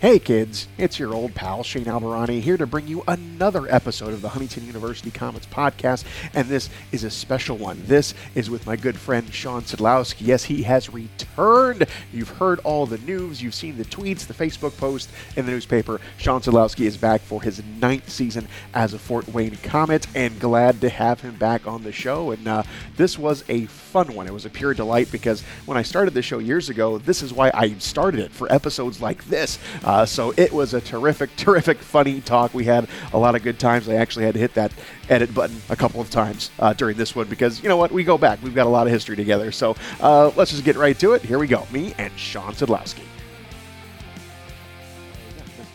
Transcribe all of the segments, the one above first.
Hey kids, it's your old pal Shane Albahrani here to bring you another episode of the Huntington University Comics podcast, and this is a special one. This is with my good friend Shawn Szydlowski. Yes, he has returned. You've heard all the news, you've seen the tweets, the Facebook post, and the newspaper. Shawn Szydlowski is back for his ninth season as a Fort Wayne Komet, and glad to have him back on the show. And uh, this was a fun one. It was a pure delight because when I started the show years ago, this is why I started it for episodes like this. So it was a terrific, terrific, funny talk. We had a lot of good times. I actually had to hit that edit button a couple of times uh, during this one because you know what? We go back. We've got a lot of history together. So uh, let's just get right to it. Here we go. Me and Shawn Szydlowski.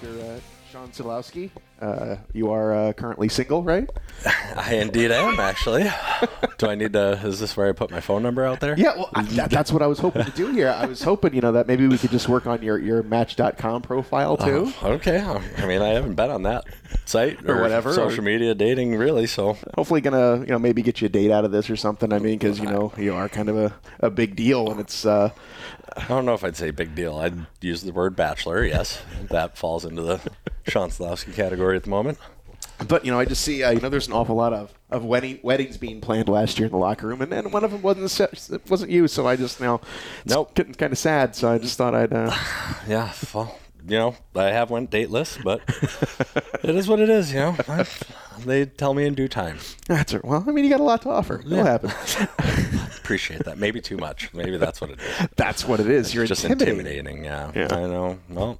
Mr. Uh, Shawn Szydlowski, uh, you are uh, currently single, right? I indeed am, actually. Do I need to? Is this where I put my phone number out there? Yeah, well, I, that, that's what I was hoping to do here. I was hoping, you know, that maybe we could just work on your, your Match.com profile too. Oh, okay. I mean, I haven't been on that site Or whatever, social or- media dating, really. So Hopefully, gonna you know maybe get you a date out of this or something. I mean, because you know you are kind of a, a big deal, and it's uh, I don't know if I'd say big deal. I'd use the word bachelor. Yes, that falls into the Shawn Szydlowski category at the moment. but you know I just see uh, you know there's an awful lot of, of wedding weddings being planned last year in the locker room, and then one of them wasn't wasn't you, so I just you know Nope. getting kind of sad. So I just thought I'd uh, Yeah. Well, you know, I have went dateless, but it is what it is. You know, I, they tell me in due time. that's it. Well, I mean you got a lot to offer. It'll happen. Appreciate that. Maybe too much. Maybe that's what it is. that's what it is. You're just intimidating. intimidating. Yeah, Yeah. I know. Well,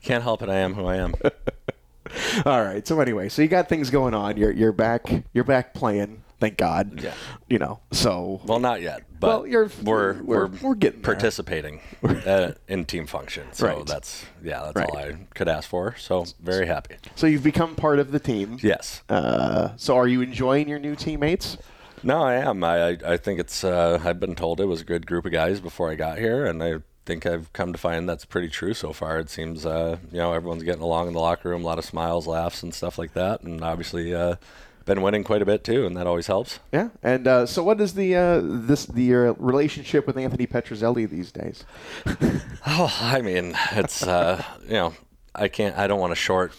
can't help it. I am who I am. All right. So anyway, so you got things going on. You're you're back. You're back playing. Thank God. Yeah. You know. So Well, not yet, but Well, you're- we're, we're- we're getting participating uh, in team function. So Right. that's yeah, that's Right. all I could ask for. So very happy. so you've become part of the team. Yes. Uh, so are you enjoying your new teammates? No, I am. I I, think it's. Uh, I've been told it was a good group of guys before I got here, and I think I've come to find that's pretty true so far. It seems uh, you know everyone's getting along in the locker room, a lot of smiles, laughs, and stuff like that, and obviously uh, been winning quite a bit too, and that always helps. Yeah. And uh, so what is the uh, this the uh, relationship with Anthony Petruzzelli these days? Oh, I mean, it's uh, you know, I can't, I don't want to short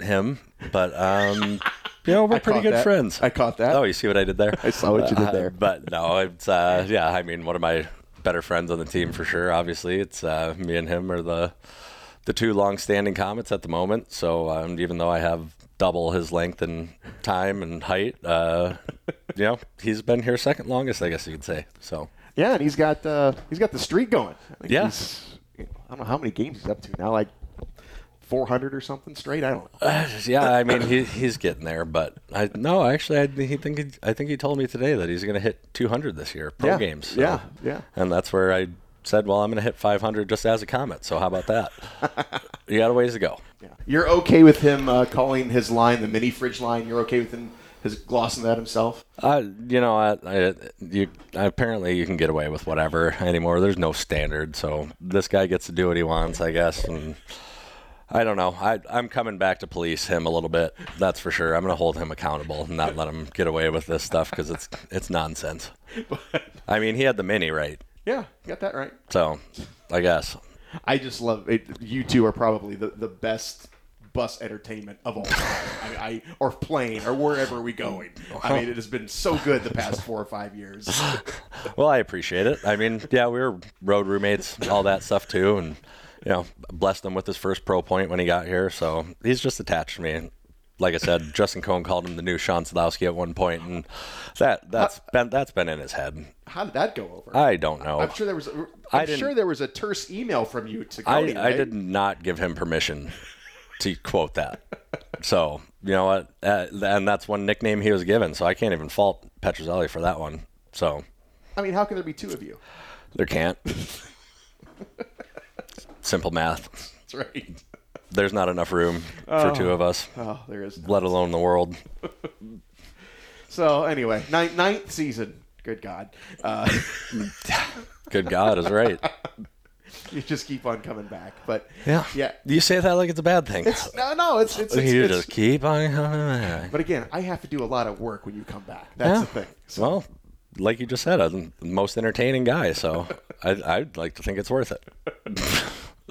him, but um, you know, we're I pretty good that. friends. I caught that. Oh, you see what I did there? I saw what you did Uh, there. but no, it's uh, yeah. I mean, one of my better friends on the team for sure. Obviously, it's uh, me and him are the the two long-standing Komets at the moment. So um, even though I have double his length and time and height, uh, you know, he's been here second longest, I guess you could say. So. Yeah, and he's got uh, he's got the streak going. I think Yeah. I don't know how many games he's up to now, like 400 or something straight. I don't know. Uh, yeah, I mean he, he's getting there, but I no, actually, I he think he, I think he told me today that he's going to hit 200 this year pro Yeah, games. so- yeah, yeah. and that's where I said, well, I'm going to hit 500 just as a Komet. So how about that? you got a ways to go. Yeah. You're okay with him uh, calling his line the mini fridge line? You're okay with him his glossing that himself? Uh, you know, I, I, you apparently you can get away with whatever anymore. There's no standard, so this guy gets to do what he wants, I guess. And I don't know. I, I'm coming back to police him a little bit. That's for sure. I'm going to hold him accountable and not let him get away with this stuff because it's it's nonsense. I mean, he had the mini right, Yeah, you got that right. so I guess. I just love it. You two are probably the, the best bus entertainment of all time. I, mean, I or plane or wherever we going. I mean, it has been so good the past four or five years. Well, I appreciate it. I mean, yeah, we were road roommates, all that stuff too, and you know, blessed him with his first pro point when he got here. So he's just attached to me. Like I said, Justin Cohn called him the new Shawn Szydlowski at one point, and that that's been that's been in his head. How did that go over? I don't know. I'm sure there was. A, I I'm didn't- sure there was a terse email from you to I, Cody. I right? did not give him permission to quote that. So you know what, uh, and that's one nickname he was given. So I can't even fault Petruzzelli for that one. So I mean, how can there be two of you? there can't. Simple math. That's right. There's not enough room for two of us, Oh, there is. let alone the world. So anyway, ninth, ninth season. Good God, uh, Good God is right. you just keep on coming back. But Yeah. yeah. You say that like it's a bad thing. No, no, it's it's. it's, you it's- just keep on coming back. but again, I have to do a lot of work when you come back. That's Yeah. the thing. So, Well, like you just said, I'm the most entertaining guy, so I, I'd like to think it's worth it.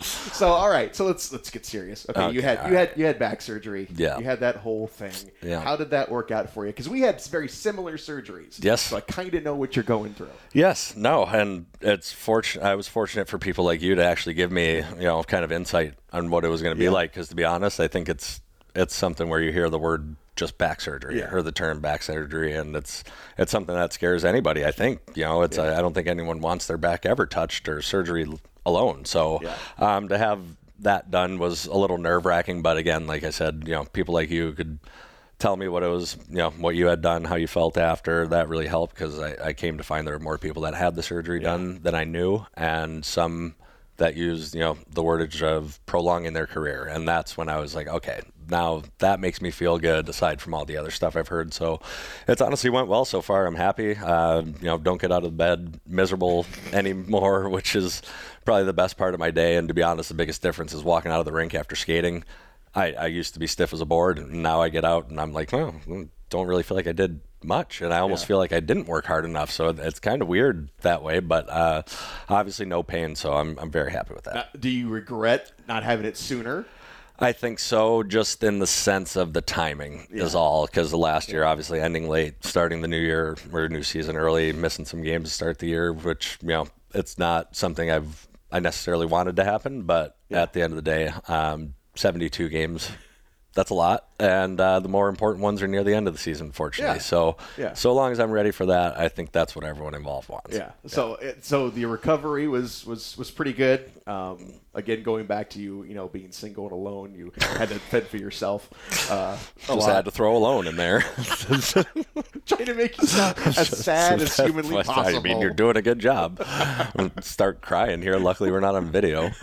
So all right, so let's let's get serious. Okay, you had you had you had back surgery. Yeah. You had that whole thing. Yeah. How did that work out for you? Because we had very similar surgeries. Yes. So I kind of know what you're going through. Yes, no, and it's fortunate. I was fortunate for people like you to actually give me, you know, kind of insight on what it was going to be Yeah. like. Because to be honest, I think it's it's something where you hear the word just back surgery Yeah. or the term back surgery, and it's it's something that scares anybody. I think you know, it's I, I don't think anyone wants their back ever touched or surgery alone. So Yeah. um, to have that done was a little nerve wracking, but again, like I said, you know, people like you could tell me what it was, you know, what you had done, how you felt after. That really helped because I, I came to find there were more people that had the surgery done than I knew, and some that used, you know, the wordage of prolonging their career. And that's when I was like, okay, now that makes me feel good aside from all the other stuff I've heard. So it's honestly went well so far. I'm happy. Uh, you know, don't get out of bed miserable anymore, which is probably the best part of my day. And to be honest, the biggest difference is walking out of the rink after skating. I, I used to be stiff as a board, and now I get out and I'm like, oh, don't really feel like I did much, and I almost Yeah. feel like I didn't work hard enough. So it's kind of weird that way, but uh, obviously no pain, so I'm I'm very happy with that. Do you regret not having it sooner? I think so, just in the sense of the timing is all. Because the last year, obviously, ending late, starting the new year or new season early, missing some games to start the year, which you know, it's not something I've I necessarily wanted to happen. But at the end of the day, um, 72 games. That's a lot, and uh, the more important ones are near the end of the season, fortunately. Yeah. So, Yeah. so long as I'm ready for that, I think that's what everyone involved wants. Yeah. So it, so the recovery was was was pretty good. Um, again, going back to you, you know, being single and alone, you had to fend for yourself. Uh, a Just lot. had to throw a loan in there. trying to make you sound as sad as humanly possible. I mean, you're doing a good job. Start crying here. Luckily, we're not on video.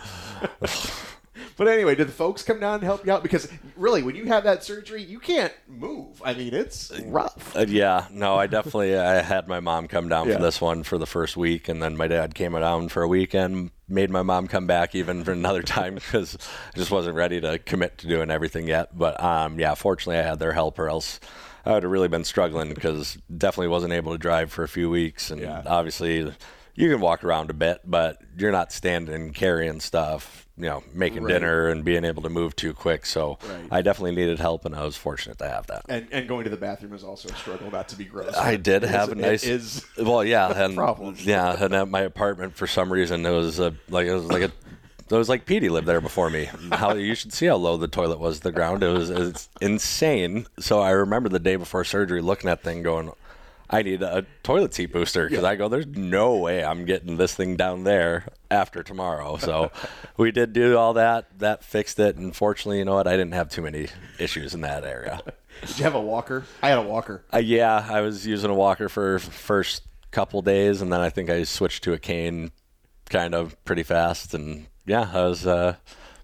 But anyway, did the folks come down and help you out? Because really, when you have that surgery, you can't move. I mean, it's rough. Uh, yeah, no, I definitely I had my mom come down Yeah. for this one for the first week, and then my dad came down for a weekend. Made my mom come back even for another time because I just wasn't ready to commit to doing everything yet. But um, yeah, fortunately, I had their help, or else I would have really been struggling because definitely wasn't able to drive for a few weeks, and Yeah. obviously you can walk around a bit, but you're not standing and carrying stuff, you know, making Right. dinner and being able to move too quick. So Right. I definitely needed help, and I was fortunate to have that. And, and going to the bathroom is also a struggle, not to be gross. I did have a nice. Is well, yeah, and problem. yeah, and at my apartment for some reason it was a, like it was like a. It was like Petey lived there before me. How you should see how low the toilet was to the ground. It was it's insane. So I remember the day before surgery, looking at thing, going, "I need a toilet seat booster." Because I go, "There's no way I'm getting this thing down there after tomorrow." So we did do all that. That fixed it. And fortunately, you know what? I didn't have too many issues in that area. Did you have a walker? I had a walker. Uh, yeah, I was using a walker for first couple days, and then I think I switched to a cane, kind of pretty fast. And yeah, I was a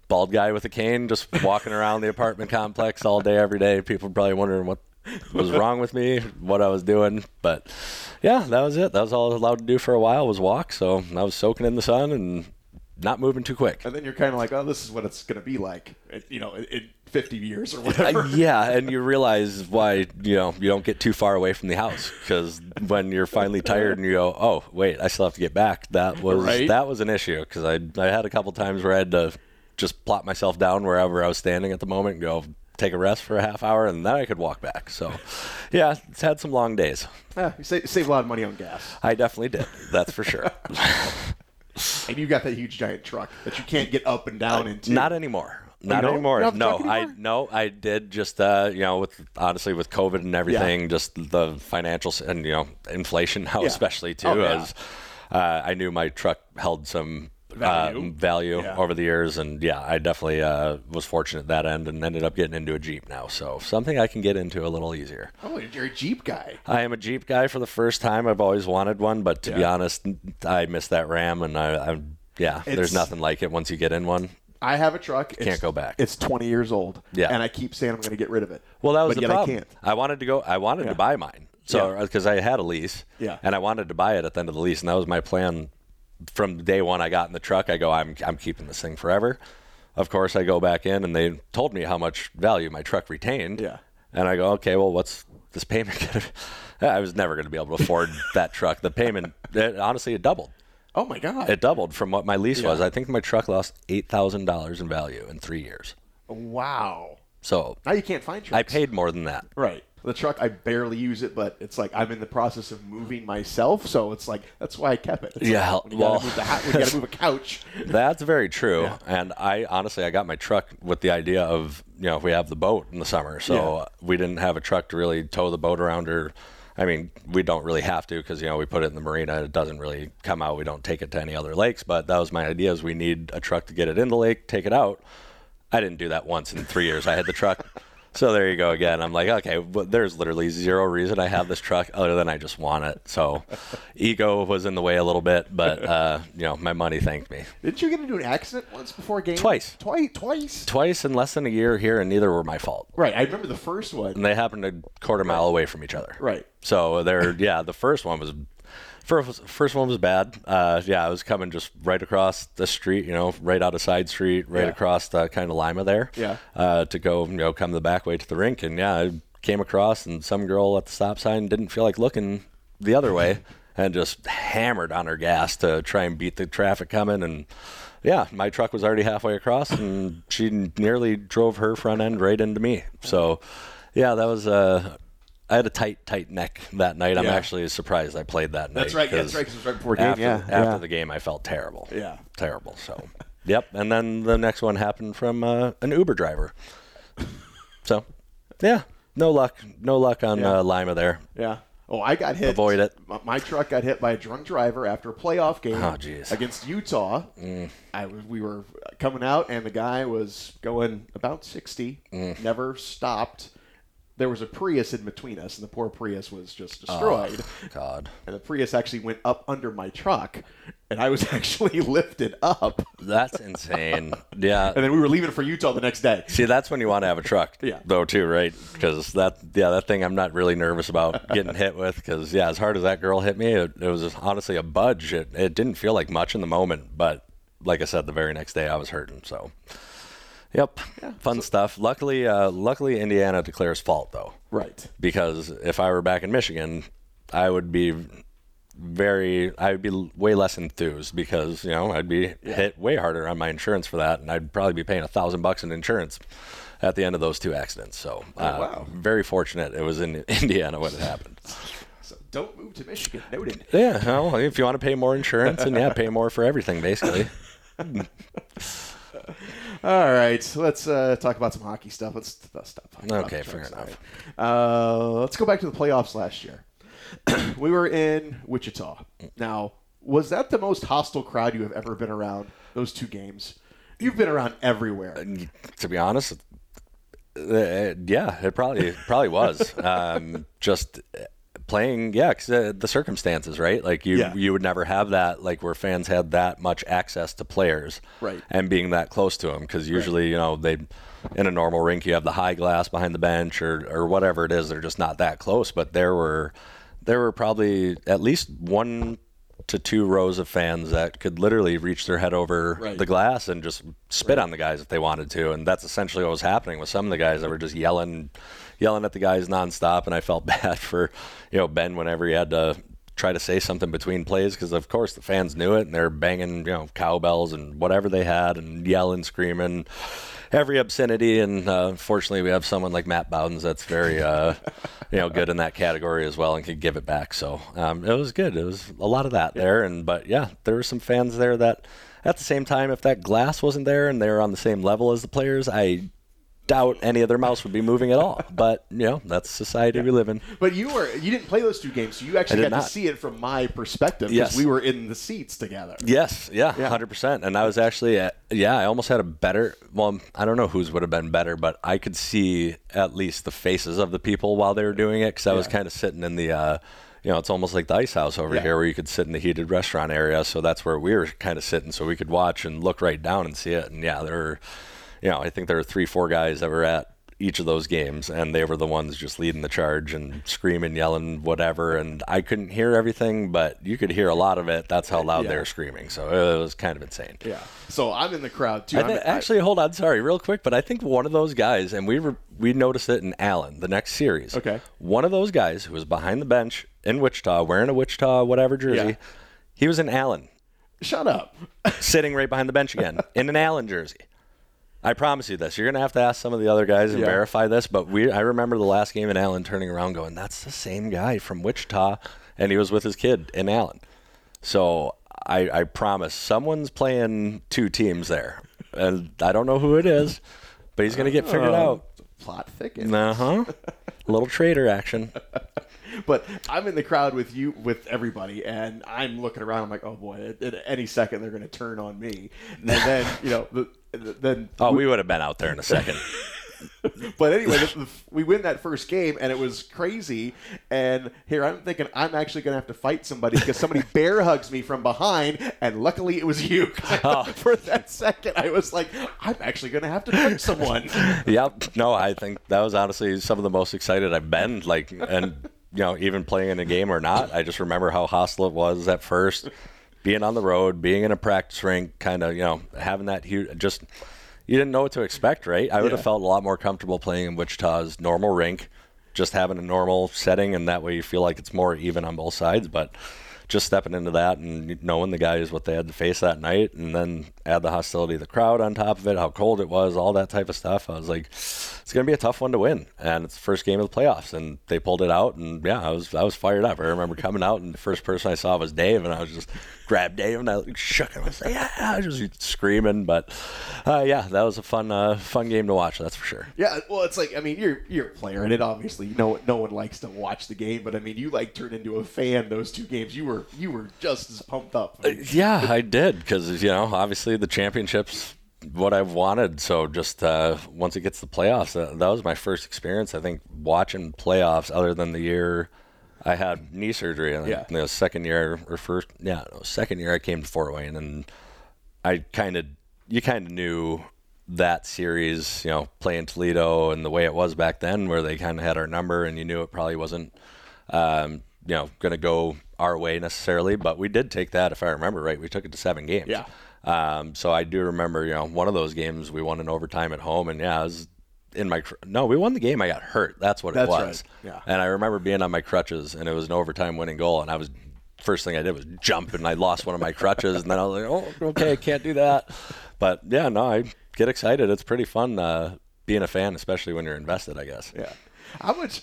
bald guy with a cane, just walking around the apartment complex all day, every day. People probably wondering what was wrong with me, what I was doing, but yeah, that was it. That was all I was allowed to do for a while was walk. So I was soaking in the sun and not moving too quick. And then you're kind of like, oh, this is what it's going to be like, you know, in, in 50 years or Uh, whatever. yeah, and you realize why you know you don't get too far away from the house because when you're finally tired and you go, oh wait, I still have to get back. That was Right. that was an issue because I I had a couple times where I had to just plop myself down wherever I was standing at the moment and go take a rest for a half hour and then I could walk back. So yeah, it's had some long days. Ah, you save, save a lot of money on gas. I definitely did. That's for sure. And you got that huge giant truck that you can't get up and down into. Not anymore. Not don't? anymore. You don't have a No, truck I no, I did just uh, you know, with honestly with COVID and everything, just the financial and you know inflation now, Yeah. especially too, Oh, yeah. as uh, I knew my truck held some Value. uh, value Yeah. over the years, and yeah, I definitely uh, was fortunate at that end, and ended up getting into a Jeep now, so something I can get into a little easier. Oh, you're a Jeep guy. I am a Jeep guy for the first time. I've always wanted one, but to be honest, I miss that Ram, and I, I yeah, It's- there's nothing like it once you get in one. I have a truck. Can't go back. It's 20 years old. Yeah. And I keep saying I'm going to get rid of it. Well, that was but the problem. I can't. I wanted to go. I wanted Yeah. to buy mine. So Yeah. because I had a lease. Yeah. And I wanted to buy it at the end of the lease, and that was my plan from day one. I got in the truck. I go, I'm I'm keeping this thing forever. Of course, I go back in, and they told me how much value my truck retained. Yeah. And I go, okay, well, what's this payment going to? I was never going to be able to afford that truck. The payment, it, honestly, it doubled. Oh my god. It doubled from what my lease was. I think my truck lost eight thousand dollars in value in three years. wow. So Now you can't find trucks. I paid more than that. Right. The truck, I barely use it, but it's like I'm in the process of moving myself, so it's like that's why I kept it. It's Yeah, like when you well- gotta move the ha- you gotta move a couch. That's very true. Yeah. And I honestly, I got my truck with the idea of you know we have the boat in the summer, so Yeah. we didn't have a truck to really tow the boat around or. I mean, we don't really have to because you know we put it in the marina. It doesn't really come out. We don't take it to any other lakes. But that was my idea: is we need a truck to get it in the lake, take it out. I didn't do that once in three years. I had the truck. So there you go again. I'm like, okay, but there's literally zero reason I have this truck other than I just want it. So ego was in the way a little bit, but uh, you know, my money thanked me. Didn't you get into an accident once before a game? Twice. Twice. Twice. Twice in less than a year here, and neither were my fault. Right. I remember the first one. And they happened a quarter mile away from each other. Right. So they're yeah, the first one was first first one was bad. Uh, yeah, I was coming just right across the street, you know, right out of side street, right Yeah. across the kind of Lima there. Yeah. Uh, to go, you know, come the back way to the rink, and yeah, I came across, and some girl at the stop sign didn't feel like looking the other way, and just hammered on her gas to try and beat the traffic coming, and. Yeah, my truck was already halfway across, and she nearly drove her front end right into me. So, yeah, that was uh, I had a tight, tight neck that night. I'm Yeah. actually surprised I played that night. That's right. Yeah, that's 'cause right. 'cause it was right before game. After, yeah. after yeah. the game, I felt terrible. Yeah. terrible. So, yep. And then the next one happened from uh, an Uber driver. So, yeah, no luck, no luck on Yeah. uh, Lima there. Yeah. Oh, I got hit. Avoid it. My, my truck got hit by a drunk driver after a playoff game Oh, jeez. Mm. against Utah. I was, we were coming out, and the guy was going about 60, Mm. never stopped. There was a Prius in between us, and the poor Prius was just oh, destroyed. God, And the Prius actually went up under my truck, and I was actually lifted up. that's insane. Yeah. And then we were leaving for Utah the next day. See, that's when you want to have a truck, Yeah. though, too, right? Because that, yeah, that thing I'm not really nervous about getting hit with. Because yeah, as hard as that girl hit me, it, it was honestly a budge. It, it didn't feel like much in the moment, but like I said, the very next day I was hurting. So, yep, fun stuff. Luckily, uh, luckily Indiana declares fault though, Right. because if I were back in Michigan, I would be very I would be way less enthused because you know I'd be hit way harder on my insurance for that, and I'd probably be paying a thousand bucks in insurance at the end of those two accidents. So, uh, wow. very fortunate it was in Indiana when it happened. So don't move to Michigan. Noted. Yeah, well, if you want to pay more insurance, and yeah, pay more for everything basically. All right, let's uh, talk about some hockey stuff. Let's, stop. talking about Okay, the fair enough. Uh, let's go back to the playoffs last year. we were in Wichita. Now, was that the most hostile crowd you have ever been around? Those two games. You've been around everywhere. to be honest, uh, yeah, it probably probably was. Um, just playing, yeah, 'cause, uh, the circumstances, right? Like you Yeah. you would never have that, like where fans had that much access to players, Right. And being that close to them, because usually you know they in a normal rink you have the high glass behind the bench or or whatever it is. They're just not that close, but there were there were probably at least one to two rows of fans that could literally reach their head over Right. the glass and just spit on the guys if they wanted to. And that's essentially what was happening with some of the guys that were just yelling, yelling at the guys nonstop. And I felt bad for, you know, Ben whenever he had to try to say something between plays because of course the fans knew it and they're banging, you know, cowbells and whatever they had and yelling, screaming. Every obscenity, and uh, fortunately, we have someone like Matt Boudens that's very, uh, you know, good in that category as well, and can give it back. So um, it was good. It was a lot of that there, and but yeah, there were some fans there that, at the same time, if that glass wasn't there and they were on the same level as the players, I doubt any other mouse would be moving at all. But you know, that's society we live in. But you were you didn't play those two games, so you actually got to see it from my perspective because Yes. we were in the seats together. Yes, yeah, Yeah. hundred percent. And I was actually, at, yeah, I almost had a better. Well, I don't know whose would have been better, but I could see at least the faces of the people while they were doing it because I was kind of sitting in the. Uh, you know, it's almost like the ice house over Yeah. here where you could sit in the heated restaurant area. So that's where we were kind of sitting, so we could watch and look right down and see it. And yeah, there were, you know, I think there were three, four guys that were at each of those games, and they were the ones just leading the charge and screaming, yelling, whatever. And I couldn't hear everything, but you could hear a lot of it. That's how loud Yeah. they were screaming. So it was kind of insane. Yeah. So I'm in the crowd too. Actually, hold on, sorry, real quick, but I think one of those guys, and we were we noticed it in Allen, the next series. Okay. One of those guys who was behind the bench in Wichita, wearing a Wichita whatever jersey, Yeah. he was in Allen Shut up. sitting right behind the bench again in an Allen jersey. I promise you this. You're gonna have to ask some of the other guys and Yeah. verify this, but we I remember the last game in Allen turning around going, That's the same guy from Wichita and he was with his kid in Allen. So I, I promise someone's playing two teams there. And I don't know who it is, but he's gonna get figured Oh, out. Plot thickens. Uh huh. little traitor action. But I'm in the crowd with you, with everybody, and I'm looking around. I'm like, oh boy, at, at any second they're going to turn on me. And then, you know, the, the- then. Oh, we would have been out there in a second. But anyway, the, the, we win that first game, and it was crazy. And here I'm thinking I'm actually going to have to fight somebody because somebody bear hugs me from behind, and luckily it was you. Oh. For that second, I was like, I'm actually going to have to punch someone. Yep. No, I think that was honestly some of the most excited I've been. Like, and you know, even playing in a game or not, I just remember how hostile it was at first. Being on the road, being in a practice rink, kind of, you know, having that huge, just you didn't know what to expect, right? I would have Yeah. felt a lot more comfortable playing in Wichita's normal rink, just having a normal setting, and that way you feel like it's more even on both sides. But just stepping into that and knowing the guys what they had to face that night, and then add the hostility of the crowd on top of it, how cold it was, all that type of stuff. I was like, it's going to be a tough one to win, and it's the first game of the playoffs, and they pulled it out, and yeah, I was I was fired up. I remember coming out, and the first person I saw was Dave, and I was just grabbed Dave and I like, shook him. I was like, yeah, I was just screaming, but uh, yeah, that was a fun uh, fun game to watch. That's for sure. Yeah, well, it's like I mean, you're you're a player, and it obviously no no one likes to watch the game, but I mean, you like turned into a fan those two games. You were you were just as pumped up. Uh, Yeah, I did because you know obviously the championships what I've wanted. So just uh, once it gets to the playoffs, uh, that was my first experience. I think watching playoffs, other than the year I had knee surgery, and Yeah. the second year or first, yeah, no, second year I came to Fort Wayne, and I kind of you kind of knew that series, you know, playing Toledo and the way it was back then, where they kind of had our number, and you knew it probably wasn't, um, you know, going to go our way necessarily. But we did take that, if I remember right. We took it to seven games. Yeah. Um, so I do remember, you know, one of those games we won in overtime at home, and yeah, I was in my cr- no, we won the game. I got hurt. That's what That's it was. right. Yeah. And I remember being on my crutches, and it was an overtime winning goal, and I was. First thing I did was jump, and I lost one of my crutches, and then I was like, "Oh, okay, I can't do that." But yeah, no, I get excited. It's pretty fun uh, being a fan, especially when you're invested. I guess yeah, how much?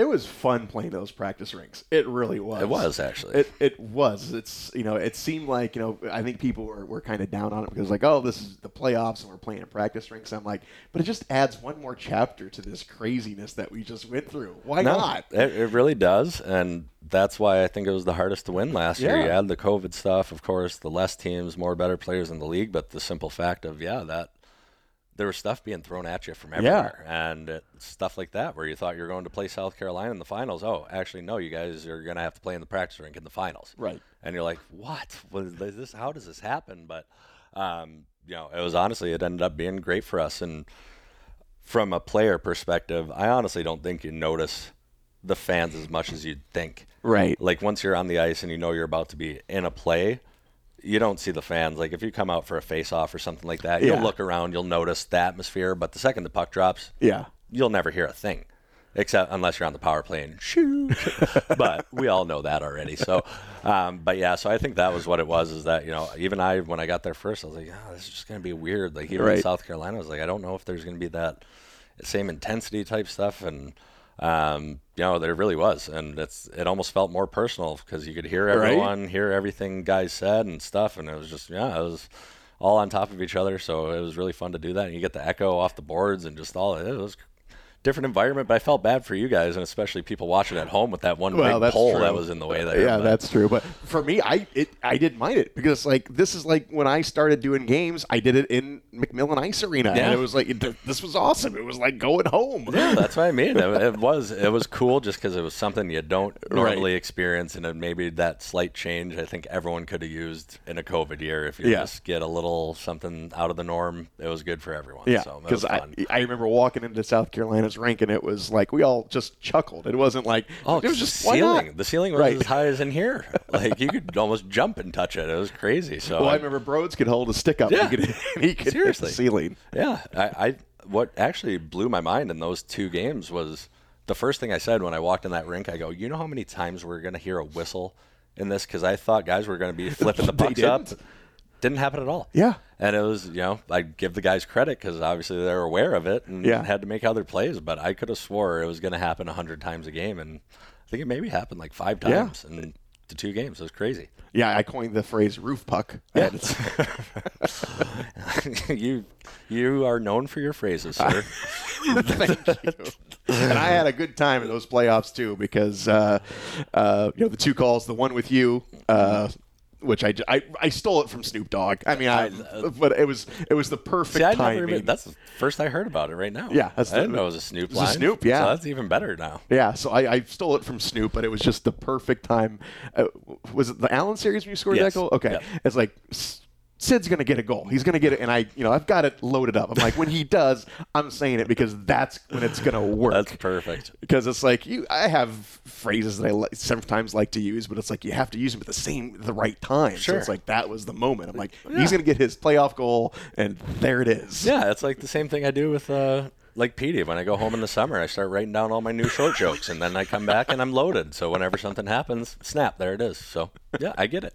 It was fun playing those practice rinks. It really was. it was actually. It, it was. It's you know. It seemed like you know. I think people were, were kind of down on it because like, oh, this is the playoffs and we're playing in practice rinks. I'm like, but it just adds one more chapter to this craziness that we just went through. Why No, not? It, it really does, and that's why I think it was the hardest to win last year. Yeah. You had the COVID stuff, of course, the less teams, more better players in the league, but the simple fact of yeah, that there was stuff being thrown at you from everywhere, and stuff like that where you thought you were going to play South Carolina in the finals. Oh, actually, no, you guys are going to have to play in the practice rink in the finals, Right. And you're like, what? What is this? How does this happen? But um, you know, it was honestly, it ended up being great for us, and from a player perspective, I honestly don't think you notice the fans as much as you'd think. Right. Like once you're on the ice and you know you're about to be in a play, you don't see the fans. Like if you come out for a face off or something like that, Yeah. you'll look around, you'll notice the atmosphere, but the second the puck drops, Yeah. you'll never hear a thing. Except unless you're on the power play and shoot, but we all know that already. So, um, but yeah, so I think that was what it was. Is that you know even I when I got there first, I was like, oh, this is just gonna be weird. Like even in South Carolina, I was like, I don't know if there's gonna be that same intensity type stuff and um, you know there really was. And it's it almost felt more personal because you could hear Right. everyone hear everything guys said and stuff. And it was just yeah it was all on top of each other. So it was really fun to do that. And you get the echo off the boards and just all it was different environment but i felt bad for you guys and especially people watching at home with that one Well, big pole true. that was in the way uh, there Yeah, but- that's true. But for me, I it I didn't mind it because like this is like when I started doing games, I did it in McMillen Ice Arena, Yeah. and it was like it, this was awesome. It was like going home. Yeah, that's what I mean. It, it was it was cool just because it was something you don't normally experience, and maybe that slight change. I think everyone could have used in a COVID year. If you Yeah. just get a little something out of the norm, it was good for everyone. Yeah, so because I. I remember walking into South Carolina's rink and it was like we all just chuckled. It wasn't like Oh, it was just why ceiling. The ceiling was Right. as high as in here. Like you could almost jump and touch it. It was crazy. So Well, I I- remember Broads could hold a stick up. Yeah. and he could, and he could Seriously. hit the ceiling. Yeah, I, I what actually blew my mind in those two games was the first thing I said when I walked in that rink. I go, you know how many times we're gonna hear a whistle in this because I thought guys were going to be flipping the pucks up. Didn't. Happen at all. Yeah. And it was, you know, I give the guys credit because obviously they're aware of it and Yeah. had to make other plays. But I could have swore it was going to happen a hundred times a game, and I think it maybe happened like five Yeah. times in the two games. It was crazy. Yeah, I coined the phrase roof puck. Had you you are known for your phrases, sir. Thank you. And I had a good time in those playoffs too because uh, uh, you know the two calls, the one with you, uh, which I, I, I stole it from Snoop Dogg. I mean, I, but it was it was the perfect See, I timing. never that's the first I heard about it right now. Yeah, that's I didn't the- know it was a Snoop it a. Snoop, yeah. So that's even better now. yeah, so I, I stole it from Snoop, but it was just the perfect time. Uh, was it the Allen series when you scored Yes. that goal? Okay, it's like Sid's gonna get a goal. He's gonna get it, and I, you know, I've got it loaded up. I'm like, when he does, I'm saying it because that's when it's gonna work. That's perfect. because it's like you I have phrases that I li- sometimes like to use, but it's like you have to use them at the same the right time. So Sure. it's like that was the moment. I'm like, he's gonna get his playoff goal, and there it is. Yeah, it's like the same thing I do with uh, like Petey. When I go home in the summer, I start writing down all my new short jokes, and then I come back and I'm loaded. So whenever something happens, snap, there it is. So yeah, I get it.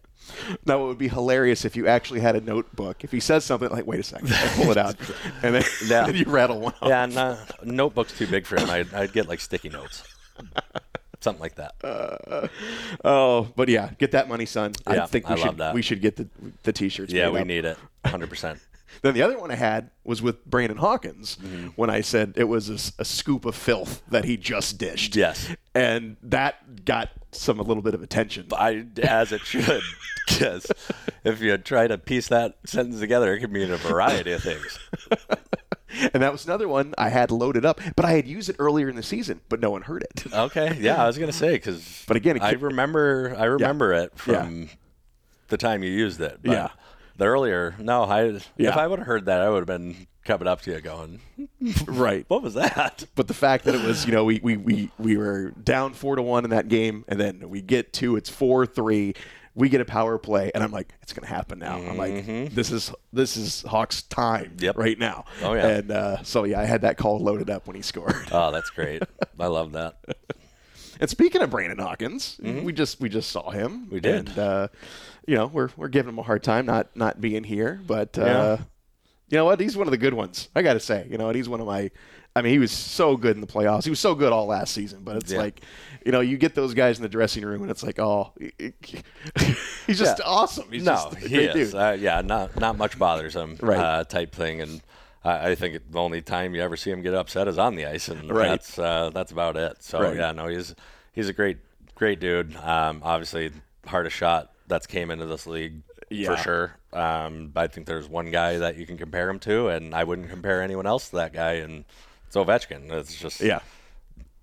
Now it would be hilarious if you actually had a notebook. If he says something like, "Wait a second, I pull it out," and then, Yeah. then you rattle one off. Yeah, and, uh, notebook's too big for him. I'd, I'd get like sticky notes, something like that. Oh, but yeah, get that money, son. I Yeah, think we I should love that. we should get the the t-shirts. yeah, we up. need it, 100. percent Then the other one I had was with Brandon Hawkins Mm-hmm. when I said it was a scoop of filth that he just dished. Yes. and that got some a little bit of attention. I as it should, because if you try to piece that sentence together, it could mean a variety of things. And that was another one I had loaded up, but I had used it earlier in the season, but no one heard it. Okay, yeah, I was gonna say because, But again, I remember, I remember it from the time you used it. But Yeah. The earlier, no, I if I would have heard that, I would have been coming up to you going, right. "What was that?" But the fact that it was, you know, we, we, we, we were down four to one in that game, and then we get to it's four three. We get a power play, and I'm like, it's gonna happen now. I'm like, this is this is Hawks' time Mm-hmm. Yep. right now. Oh, yeah. And uh, so yeah, I had that call loaded up when he scored. Oh, that's great. I love that. And speaking of Brandon Hawkins, we just we just saw him. Mm-hmm. We did. And, uh, you know, we're we're giving him a hard time not not being here, but uh, Yeah. you know what? He's one of the good ones. I got to say, you know, and he's one of my. I mean, he was so good in the playoffs. He was so good all last season. But it's Yeah. like, you know, you get those guys in the dressing room, and it's like, oh, he's just Yeah. awesome. He's no, just a he great is. dude. Uh, yeah, not not much bothers him. Right. Uh, type thing, and I, I think the only time you ever see him get upset is on the ice, and Right. that's uh, that's about it. So Right. yeah, no, he's he's a great great dude. Um, obviously, hardest shot that's came into this league Yeah. for sure. Um, I think there's one guy that you can compare him to, and I wouldn't compare anyone else to that guy, and it's Ovechkin. It's just Yeah.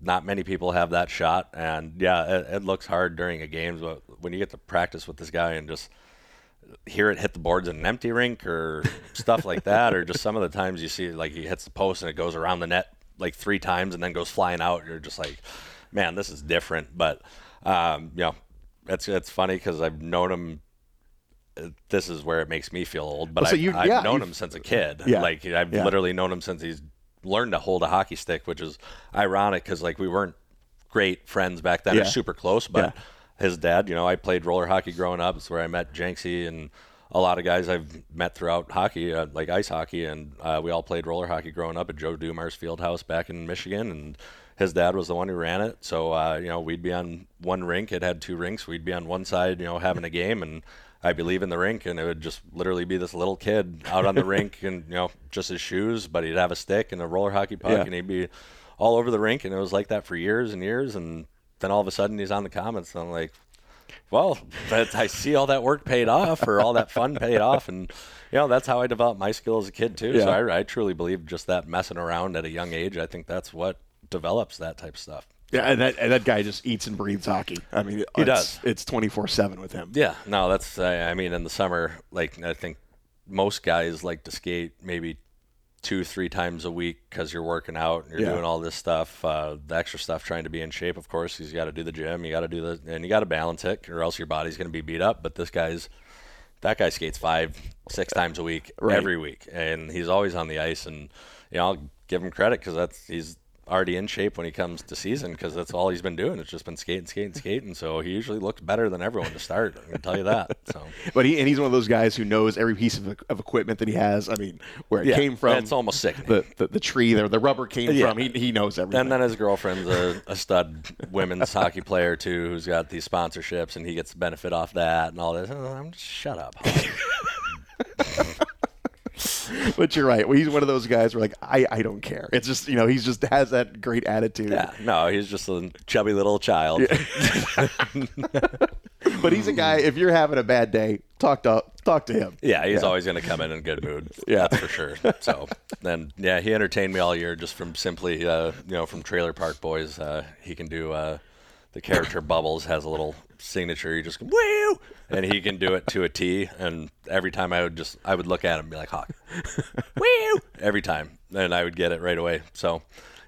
not many people have that shot, and yeah, it, it looks hard during a game, but when you get to practice with this guy and just hear it hit the boards in an empty rink or stuff like that, or just some of the times you see like he hits the post and it goes around the net like three times and then goes flying out. You're just like, man, this is different. But um, you know, it's it's funny because I've known him. uh, This is where it makes me feel old, but Oh, so you- I've yeah, known you've- him since a kid. Yeah. Like I've Yeah. literally known him since he's learned to hold a hockey stick, which is ironic because like we weren't great friends back then, Yeah. super close, but his dad, you know, I played roller hockey growing up. It's where I met Jenksy and a lot of guys I've met throughout hockey, uh, like ice hockey, and uh, we all played roller hockey growing up at Joe Dumars Field House back in Michigan, and his dad was the one who ran it. So uh, you know, we'd be on one rink. It had two rinks. We'd be on one side, you know, having a game, and I'd be leaving the rink, and it would just literally be this little kid out on the rink, and you know, just his shoes, but he'd have a stick and a roller hockey puck, Yeah. and he'd be all over the rink, and it was like that for years and years, and then all of a sudden he's on the Komets, and I'm like, well, that, I see all that work paid off, or all that fun paid off, and you know that's how I developed my skill as a kid too. So I, I truly believe just that messing around at a young age. I think that's what develops that type of stuff. Yeah, and that, and that guy just eats and breathes hockey. I mean, He it's, does. It's twenty four seven with him. Yeah, no, that's I I mean in the summer, like I think most guys like to skate maybe two, three times a week because you're working out and you're Yeah. doing all this stuff, uh, the extra stuff, trying to be in shape. Of course, you got to do the gym, you got to do the, and you got to balance it, or else your body's going to be beat up. But this guy's that guy skates five, six times a week Right. every week, and he's always on the ice. And you know, I'll give him credit because that's he's already in shape when he comes to season because that's all he's been doing. It's just been skating, skating, skating. So he usually looks better than everyone to start. I can tell you that. So, But he and he's one of those guys who knows every piece of, of equipment that he has. I mean, where it yeah, came from. It's almost sick. the, the the tree there, the rubber came Yeah. from. He, he knows everything. and then his girlfriend's a, a stud women's hockey player too, who's got these sponsorships, and he gets the benefit off that and all this. I'm just shut up. but you're right. Well, he's one of those guys where like I, I don't care. It's just you know he's just has that great attitude. yeah, no, he's just a chubby little child. But he's a guy. If you're having a bad day, talk to talk to him. Yeah, he's always going to come in in good mood. Yeah. that's for sure. So then, yeah, he entertained me all year just from simply, uh, you know, from Trailer Park Boys. Uh, he can do uh, the character Bubbles has a little signature. You just go, woo, and he can do it to a T. And every time I would just, I would look at him and be like, Hawk, woo, every time, and I would get it right away. So,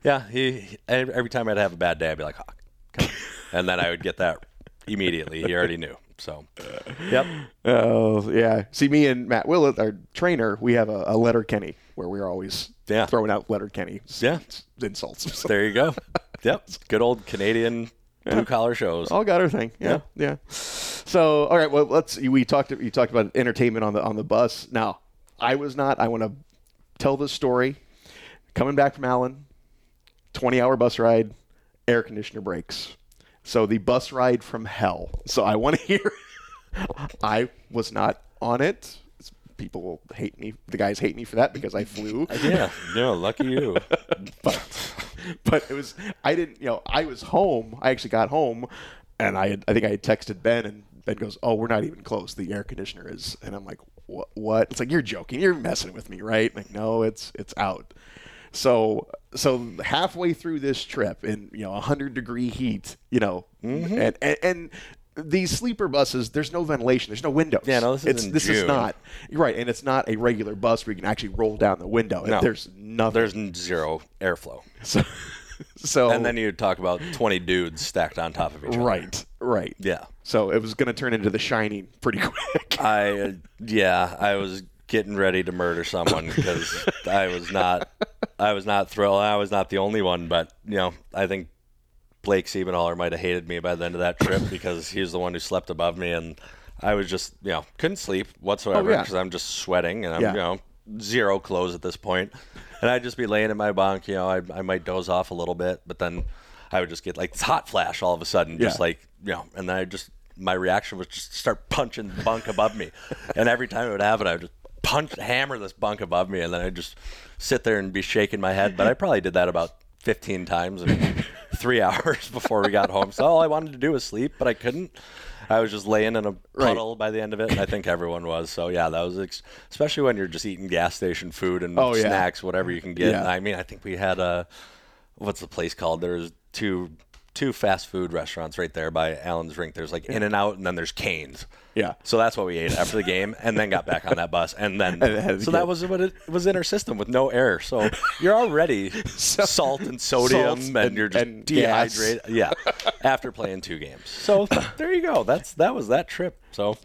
yeah, he he- every time I'd have a bad day, I'd be like, Hawk, come and then I would get that immediately. He already knew. So, yep. Oh yeah. See, me and Matt Willett, our trainer, we have a, a Letterkenny where we're always Yeah. throwing out letter Kenny Yeah. insults. So, There you go. Yep. Good old Canadian blue collar shows. all got her thing. Yeah, yeah. So all right. Well, let's. We talked. You talked about entertainment on the on the bus. Now, I was not. I want to tell this story. Coming back from Allen, twenty hour bus ride, air conditioner breaks. So the bus ride from hell. So I want to hear. I was not on it. People will hate me. The guys hate me for that because I flew. Yeah. No, lucky you. but but it was I didn't you know I was home. I actually got home, and I had, I think I had texted Ben, and Ben goes, "Oh, we're not even close. The air conditioner is." And I'm like, "What? What?" It's like you're joking. You're messing with me, right? like, no, it's it's out. So so halfway through this trip in you know 100 degree heat, you know, mm-hmm. and, and and these sleeper buses, there's no ventilation, there's no windows. Yeah, no, this is this is not you're right, and it's not a regular bus where you can actually roll down the window. No. There's nothing. There's zero airflow. so, so And then you talk about 20 dudes stacked on top of each other. Right, right. Yeah. So it was going to turn into The Shining pretty quick. I, uh, yeah, I was getting ready to murder someone because I was not, I was not thrilled. I was not the only one, but, you know, I think Blake Siebenaler might have hated me by the end of that trip because he was the one who slept above me and I was just, you know, couldn't sleep whatsoever Oh, yeah. because I'm just sweating and I'm, Yeah. you know, zero clothes at this point. And I'd just be laying in my bunk, you know, I, I might doze off a little bit, but then I would just get like this hot flash all of a sudden, just Yeah. like, you know, and then I just, my reaction was just start punching the bunk above me. And every time it would happen, I would just punch, hammer this bunk above me, and then I'd just sit there and be shaking my head. But I probably did that about 15 times in three hours before we got home. So all I wanted to do was sleep, but I couldn't. I was just laying in a puddle by the end of it, and I think everyone was. So yeah, that was ex- especially when you're just eating gas station food and Oh, yeah. snacks, whatever you can get. Yeah. I mean, I think we had a what's the place called? There's two two fast food restaurants right there by Allen's Rink. There's like In and Out, and then there's Canes. Yeah. So that's what we ate after the game, and then got back on that bus, and then And so that was what it was in our system with no air. So you're already salt and sodium, Salts and, and- you're just and gas. dehydrated. Yeah, after playing two games. So there you go. That's that was that trip. So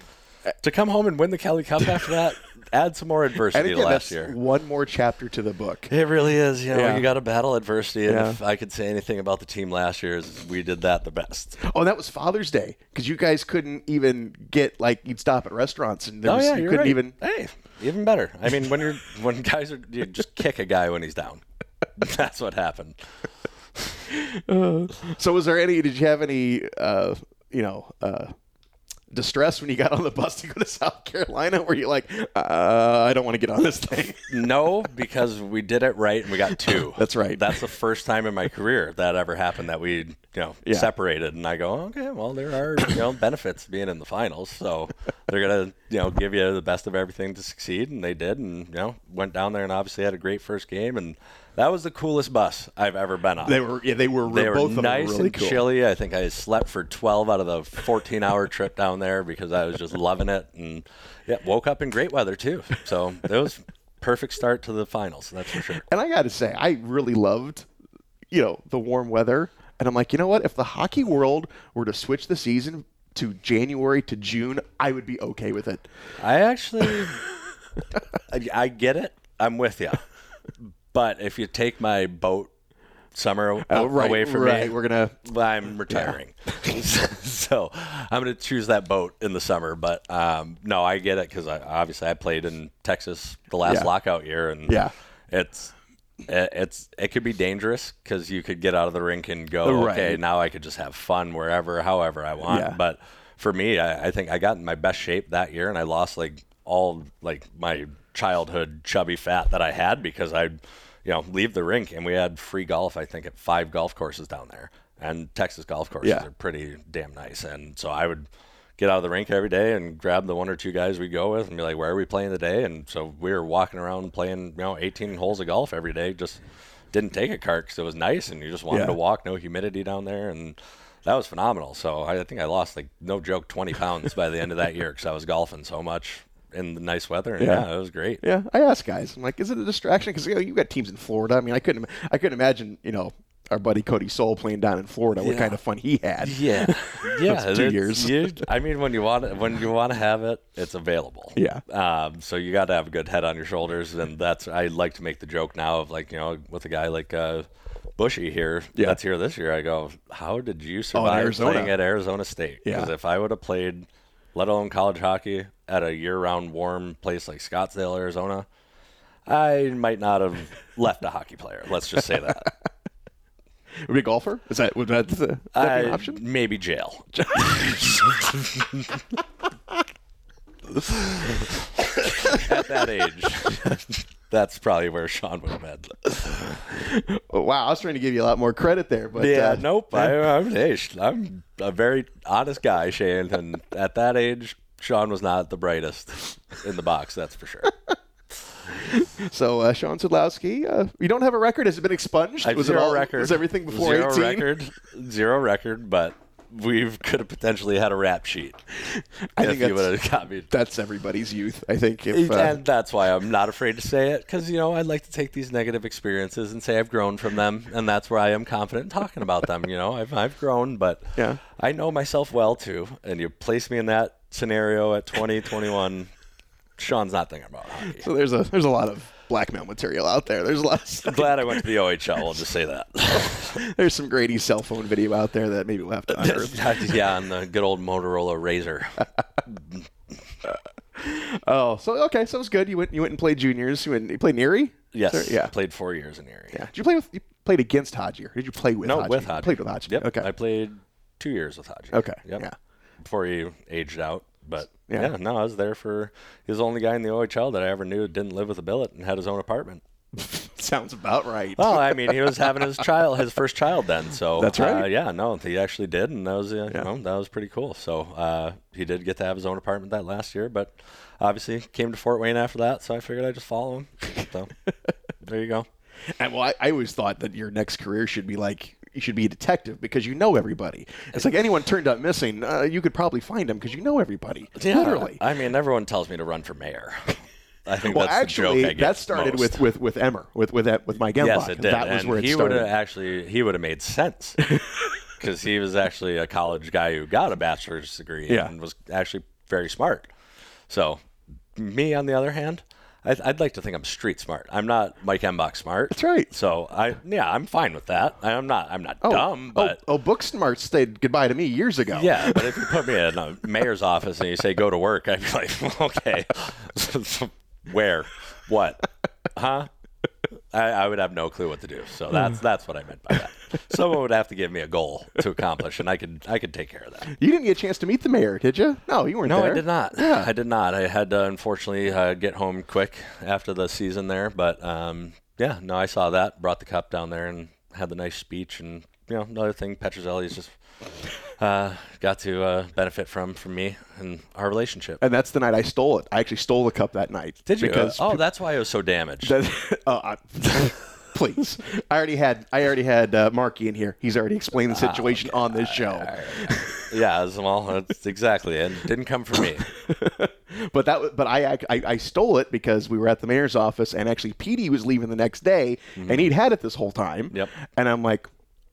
uh, to come home and win the Kelly Cup after that, add some more And adversity again, to that's last year. one more chapter to the book. It really is. You know, Yeah. you got to battle adversity. And Yeah. if I could say anything about the team last year, is we did that the best. Oh, that was Father's Day because you guys couldn't even get like you'd stop at restaurants and there Oh was, yeah, you couldn't right. even. Hey, even better. I mean, when you're when guys are you just kick a guy when he's down. That's what happened. So was there any? Did you have any? Uh, you know. Uh, Distress when you got on the bus to go to South Carolina, where you're like, uh, I don't want to get on this thing. No, because we did it right and we got two. That's right. That's the first time in my career that ever happened that we, you know, Yeah. separated. And I go, okay, well, there are you know benefits being in the finals, so they're gonna you know give you the best of everything to succeed, and they did, and you know went down there and obviously had a great first game, and that was the coolest bus I've ever been on. They were, yeah, they were. They were both of them nice were really and cool. chilly. I think I slept for 12 out of the 14 hour trip down there because I was just loving it. And yeah, woke up in great weather too. So it was perfect start to the finals. That's for sure. And I got to say, I really loved, you know, the warm weather. And I'm like, you know what? If the hockey world were to switch the season to January to June, I would be okay with it. I actually, I, I get it. I'm with you. But if you take my boat summer Oh, right, away from right. me. We're gonna. I'm retiring, so I'm going to choose that boat in the summer. But um, no, I get it because I, obviously I played in Texas the last Yeah. lockout year, and Yeah. it's it- Uh, it's it could be dangerous because you could get out of the rink and go, Right. okay, now I could just have fun wherever, however I want. Yeah. But for me, I, I think I got in my best shape that year, and I lost like all like my childhood chubby fat that I had because I, you know, leave the rink and we had free golf. I think at five golf courses down there, and Texas golf courses Yeah. are pretty damn nice. And so I would get out of the rink every day and grab the one or two guys we go with and be like, where are we playing today? And so we were walking around playing, you know, 18 holes of golf every day. Just didn't take a cart because it was nice and you just wanted Yeah. to walk, no humidity down there. And that was phenomenal. So I, I think I lost like, no joke, 20 pounds by the end of that year because I was golfing so much in the nice weather. And Yeah. yeah, it was great. Yeah, I asked guys. I'm like, is it a distraction? Because you, know, you got teams in Florida. I mean, I couldn't. I couldn't imagine. You know, our buddy Cody Soul playing down in Florida. What Yeah. kind of fun he had. Yeah, yeah. Two years. you- I mean, when you want it, when you want to have it, it's available. Yeah. Um, so you got to have a good head on your shoulders, and that's I like to make the joke now of like you know with a guy like uh, Bushy here Yeah. that's here this year. I go, how did you survive Arizona. playing at Arizona State? Yeah. Because if I would have played, let alone college hockey, at a year-round warm place like Scottsdale, Arizona, I might not have left a hockey player. Let's just say that. Are be a golfer? Is that would that, uh, would that be an option? Maybe jail. At that age, that's probably where Shawn would have been. Oh, wow, I was trying to give you a lot more credit there, but Yeah, uh, nope. I, I'm, hey, I'm a very honest guy, Shane, and at that age, Shawn was not the brightest in the box. That's for sure. So, uh, Shawn Szydlowski, uh, you don't have a record. Has it been expunged? I was zero it all, record. Was everything before zero 18? record? Zero record, but we could have potentially had a rap sheet I think you that's, would have got me that's everybody's youth. I think. If, uh, and that's why I'm not afraid to say it because you know I'd like to take these negative experiences and say I've grown from them, and that's where I am confident in talking about them. You know, I've I've grown, but Yeah. I know myself well too. And you place me in that scenario at 20, 21, Shawn's not thinking about hockey. so there's a there's a lot of blackmail material out there. There's a lot. Of I'm stuff. glad I went to the OHL. We'll just say that. There's some Grady cell phone video out there that maybe we'll have to unearth. yeah, on the good old Motorola Razr. oh, so okay, so it was good. You went you went and played juniors. You went you played in Erie. Yes, Sir? Yeah. Played four years in Erie. Yeah. Did you play with you played against Haji or did you play with No, Haji? with Haji. Played with Haji. Yep. Okay. I played two years with Haji. Okay, Yep. yeah. Before he aged out. But Yeah. yeah. no, I was there for he was the only guy in the OHL that I ever knew didn't live with a billet and had his own apartment. Sounds about right. Well, I mean, he was having his child, his first child then. So That's right. Uh, yeah, no, he actually did, and that was uh, Yeah. you know, that was pretty cool. So uh, he did get to have his own apartment that last year, but obviously came to Fort Wayne after that. So I figured I'd just follow him. So there you go. And well, I, I always thought that your next career should be like you should be a detective because you know everybody. It's like anyone turned up missing, uh, you could probably find them because you know everybody. Literally. I mean, everyone tells me to run for mayor. I think well, that's the actually, joke I get that started most. with, with with Emmer, with with with Mike Embach. Yes, it did. That was and where it he would have actually he would have made sense because he was actually a college guy who got a bachelor's degree Yeah. and was actually very smart. So me, on the other hand, I'd, I'd like to think I'm street smart. I'm not Mike Embach smart. That's right. So I yeah, I'm fine with that. I'm not I'm not oh, dumb, oh, but. oh, oh, Booksmart said goodbye to me years ago. Yeah, but if you put me in a mayor's office and you say go to work, I'd be like, okay, where, what, huh? I, I would have no clue what to do. So that's that's what I meant by that. Someone would have to give me a goal to accomplish, and I could I could take care of that. You didn't get a chance to meet the mayor, did you? No, you weren't No, there. I did not. Yeah. I did not. I had to unfortunately uh, get home quick after the season there, but um, yeah, no, I saw that. Brought the cup down there and had the nice speech, and you know, another thing, Petruzzelli's just uh, got to uh, benefit from from me and our relationship. And that's the night I stole it. I actually stole the cup that night. Did you? Because oh, that's why it was so damaged. Uh, please, I already had I already had uh, Marky in here. He's already explained the Ah, situation on this show. yeah, it's- well, that's exactly it. Didn't come from me. But that but I, I I stole it because we were at the mayor's office and actually Petey was leaving the next day and he'd had it this whole time. Mm-hmm. Yep. And I'm like.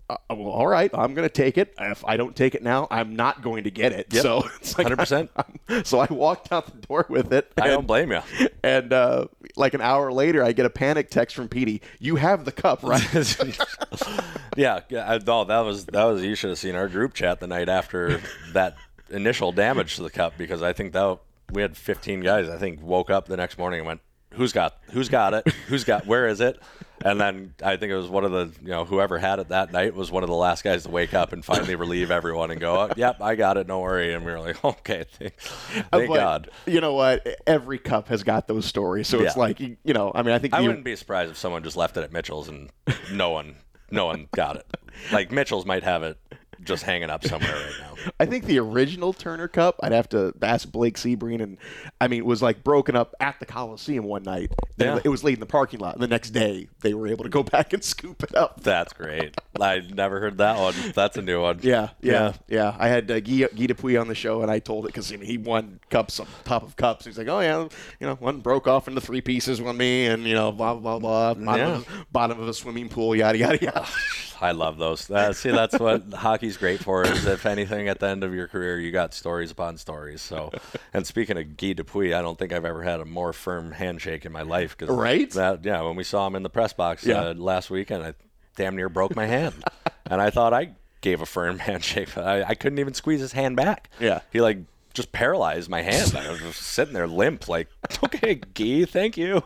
Uh, well, all right, I'm going to take it. If I don't take it now, I'm not going to get it. Yep. So it's like 100%. so I walked out the door with it. I don't blame you. And uh, like an hour later, I get a panic text from Petey. You have the cup, right? yeah, yeah, I, no, that was that was. You should have seen our group chat the night after that initial damage to the cup because I think that we had 15 guys. I think woke up the next morning and went, "Who's got? Who's got it? Who's got? Where is it?" And then I think it was one of the you know whoever had it that night was one of the last guys to wake up and finally relieve everyone and go, oh, "Yep, I got it. Don't worry." And we were like, "Okay, thank, thank God." You know what? Every cup has got those stories. So it's like, you you know, I mean, I think I you, wouldn't be surprised if someone just left it at Mitchell's and no one, no one got it. Like Mitchell's might have it just hanging up somewhere right now. I think the original Turner Cup, I'd have to ask Blake Sebring, and I mean, it was like broken up at the Coliseum one night. Yeah. It was laid in the parking lot. And the next day, they were able to go back and scoop it up. That's great. I never heard that one. That's a new one. Yeah, yeah, yeah. I had uh, Guy, Guy Dupuis on the show, and I told it because I mean, he won cups on top of cups. He's like, oh yeah, you know, one broke off into three pieces, one me, and you know, blah blah blah. Bottom, Yeah. of, bottom of a swimming pool, yada yada yada. I love those. Uh, see, that's what hockey's great for. Is if anything, at the end of your career, you got stories upon stories. So, and speaking of Guy Dupuis, I don't think I've ever had a more firm handshake in my life. Cause Right? That yeah. When we saw him in the press box Yeah. uh, last weekend, I damn near broke my hand, and I thought I gave a firm handshake. I, I couldn't even squeeze his hand back. Yeah. He like just paralyzed my hand. I was just sitting there limp, like, okay, Guy, thank you.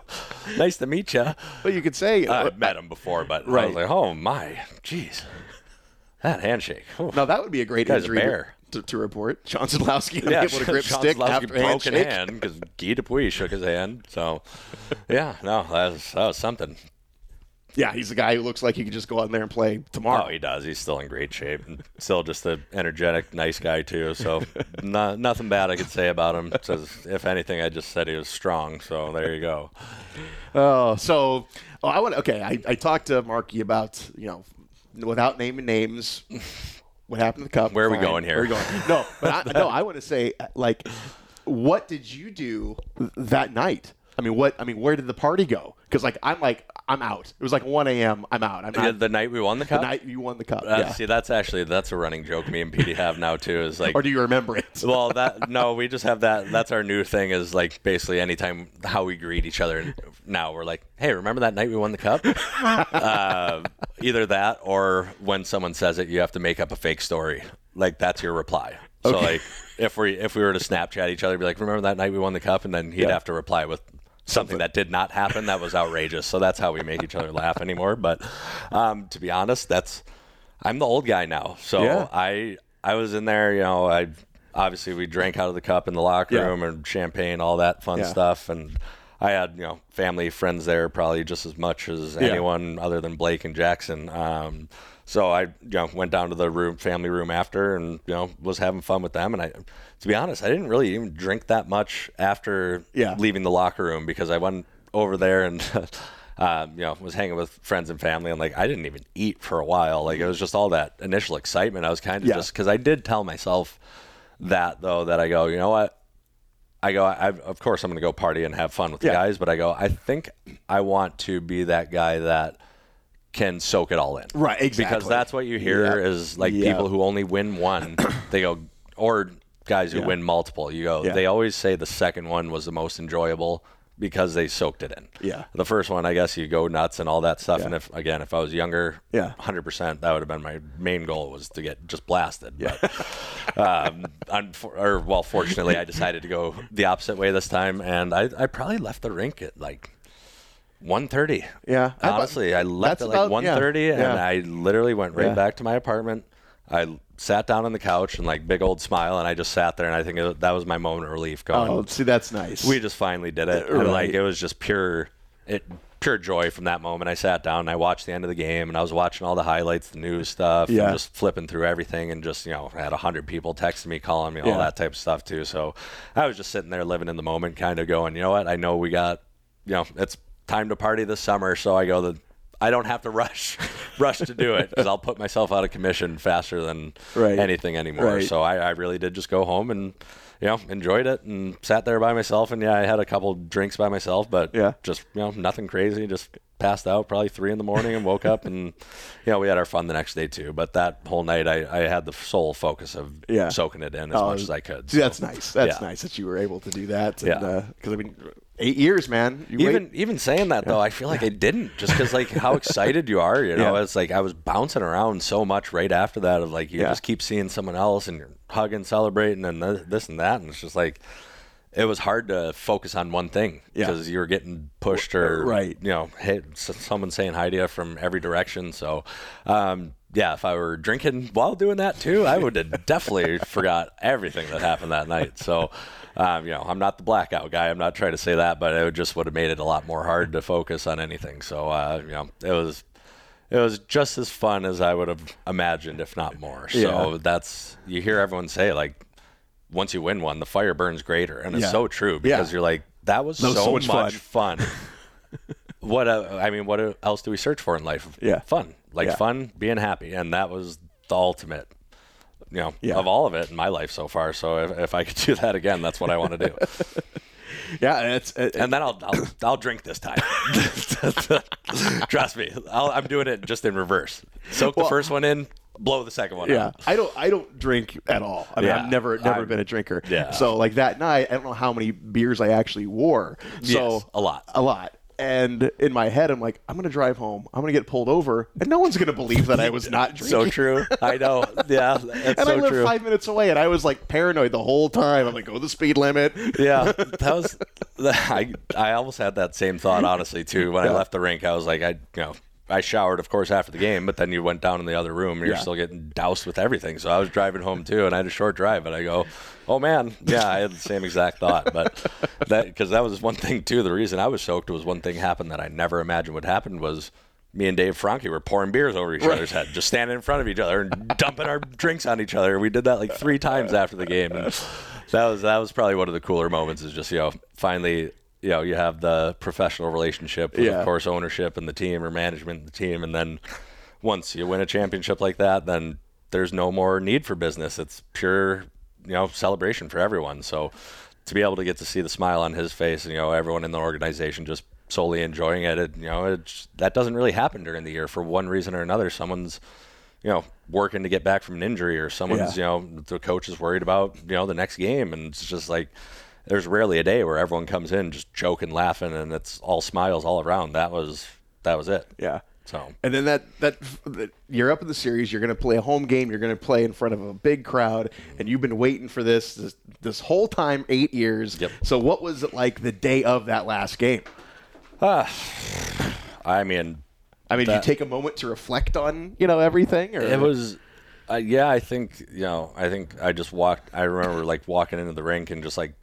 Nice to meet you. But you could say, I've uh, met him before, but I Right. was like, oh my, jeez, that handshake. Oof. no, that would be a great Guy's a injury to, bear. to, to report. Shawn Szydlowski yeah, unable to grip Shawn stick Zlowski after broken handshake. hand because Guy Dupuis shook his hand. So, yeah, no, that was, that was something. Yeah, he's the guy who looks like he could just go out there and play tomorrow. Oh, he does. He's still in great shape. And still just an energetic, nice guy too. So, no, nothing bad I could say about him. Says if anything, I just said he was strong. So there you go. Oh, so oh, I want. Okay, I, I talked to Marky about you know, without naming names, what happened to the cup. Where are we Fine. going here? Where are we going? No, but I, no, I want to say like, what did you do that night? I mean, what? I mean, where did the party go? Because like, I'm like, I'm out. It was like 1 a.m. I'm out. I'm The, not. the night we won the cup. The night you won the cup. Uh, yeah. See, that's actually that's a running joke me and Petey have now too. Is like Or do you remember it? well that no we just have that that's our new thing is like basically anytime how we greet each other now we're like hey remember that night we won the cup uh, either that or when someone says it you have to make up a fake story like that's your reply so Okay. like if we if we were to snapchat each other be like remember that night we won the cup and then he'd Yeah. have to reply with something that did not happen that was outrageous so that's how we make each other laugh anymore but um, to be honest that's i'm the old guy now so Yeah. I I was in there, you know, I obviously we drank out of the cup in the locker Yeah. room and champagne, all that fun Yeah. stuff, and I had you know family friends there probably just as much as anyone other than Blake and Jackson. Um, so I you know went down to the room, family room after, and you know was having fun with them. And I, to be honest, I didn't really even drink that much after Yeah. leaving the locker room because I went over there and. Um, you know, was hanging with friends and family, and like I didn't even eat for a while. Like it was just all that initial excitement. I was kind of Yeah. just because I did tell myself that though that I go, you know what? I go, I, of course I'm going to go party and have fun with the Yeah. guys, but I go, I think I want to be that guy that can soak it all in. Right, exactly. Because that's what you hear Yeah. is like Yeah. people who only win one, they go, or guys who Yeah. win multiple. You go, Yeah. they always say the second one was the most enjoyable because they soaked it in. Yeah. The first one, I guess you go nuts and all that stuff. Yeah. And if, again, if I was younger, Yeah. 100%, that would have been my main goal was to get just blasted. But, um, unfor- or well, fortunately, I decided to go the opposite way this time, and I, I probably left the rink at like 1.30. Yeah. Honestly, I left at like about- yeah, 1.30, and yeah. I literally went right Yeah. back to my apartment. I sat down on the couch and like big old smile, and I just sat there, and I think it, that was my moment of relief. Going, Oh, see, that's nice. we just finally did it, and like it was just pure, it pure joy from that moment. I sat down and I watched the end of the game, and I was watching all the highlights, the news stuff, Yeah. and just flipping through everything, and just you know, I had a hundred people texting me, calling me, all Yeah. that type of stuff too. So I was just sitting there living in the moment, kind of going, you know what? I know we got, you know, it's time to party this summer, so I go the. I don't have to rush, rush to do it because I'll put myself out of commission faster than Right. anything anymore. Right. So I, I really did just go home and you know, enjoyed it and sat there by myself. And yeah, I had a couple drinks by myself, but Yeah. just you know, nothing crazy. Just passed out probably three in the morning and woke up, and you know, we had our fun the next day too. But that whole night, I, I had the sole focus of Yeah. soaking it in as Oh, much as I could. So, that's nice. That's yeah. nice that you were able to do that. Yeah. Uh, because I mean, eight years, man. You even wait- even saying that though, I feel like I didn't just because like how excited you are. You know, Yeah. it's like I was bouncing around so much right after that of like you Yeah. just keep seeing someone else and you're hugging, celebrating, and this and that, and it's just like it was hard to focus on one thing Yeah. because you were getting pushed or Right. you know, hit someone saying hi to you from every direction. So. Um, yeah, if I were drinking while doing that too, I would have definitely forgot everything that happened that night. So, um, you know, I'm not the blackout guy. I'm not trying to say that, but it just would have made it a lot more hard to focus on anything. So, uh, you know, it was it was just as fun as I would have imagined, if not more. So Yeah. that's you hear everyone say like, once you win one, the fire burns greater, and it's Yeah. so true because Yeah. you're like, that was, That was so, so much much, fun. what uh, I mean, what else do we search for in life? Yeah. fun, like Yeah. fun, being happy, and that was the ultimate. You know, Yeah. of all of it in my life so far. So if, if I could do that again, that's what I want to do. yeah, it's it, and then I'll I'll, I'll drink this time. Trust me, I'll, I'm doing it just in reverse. Soak the first one in, blow the second one Yeah, out. I don't. I don't drink at all. I mean, Yeah. I've never, never I'm- been a drinker. Yeah. So like that night, I don't know how many beers I actually wore. So Yes, a lot. a lot. And in my head, I'm like, I'm gonna drive home. I'm gonna get pulled over, and no one's gonna believe that I was not drinking. So true. I know. Yeah, that's And so I live true. five minutes away, and I was like paranoid the whole time. I'm like, go the speed limit. yeah, that was. I I almost had that same thought honestly too. When I left the rink, I was like, I you know. I showered, of course, after the game, but then you went down in the other room and you're Yeah. still getting doused with everything. So I was driving home too, and I had a short drive, and I go, "Oh man, yeah, I had the same exact thought." But that because that was one thing too. The reason I was soaked was one thing happened that I never imagined would happen was me and Dave Franke were pouring beers over each other's head, just standing in front of each other and dumping our drinks on each other. We did that like three times after the game, and that was that was probably one of the cooler moments. Is just you know finally you know you have the professional relationship with Yeah. of course ownership and the team or management and the team, and then once you win a championship like that, then there's no more need for business. It's pure you know celebration for everyone. So to be able to get to see the smile on his face and you know everyone in the organization just solely enjoying it, it you know it's, that doesn't really happen during the year for one reason or another. Someone's you know working to get back from an injury or someone's Yeah. you know the coach is worried about you know the next game and it's just like there's rarely a day where everyone comes in just joking laughing and it's all smiles all around that was that was it Yeah. So And then that, that that you're up in the series. You're going to play a home game. You're going to play in front of a big crowd, and you've been waiting for this this, this whole time, eight years. Yep. So what was it like the day of that last game? i mean I mean, did you take a moment to reflect on you know everything? Or It was, uh, yeah. I think you know. I think I just walked. I remember like walking into the rink and just like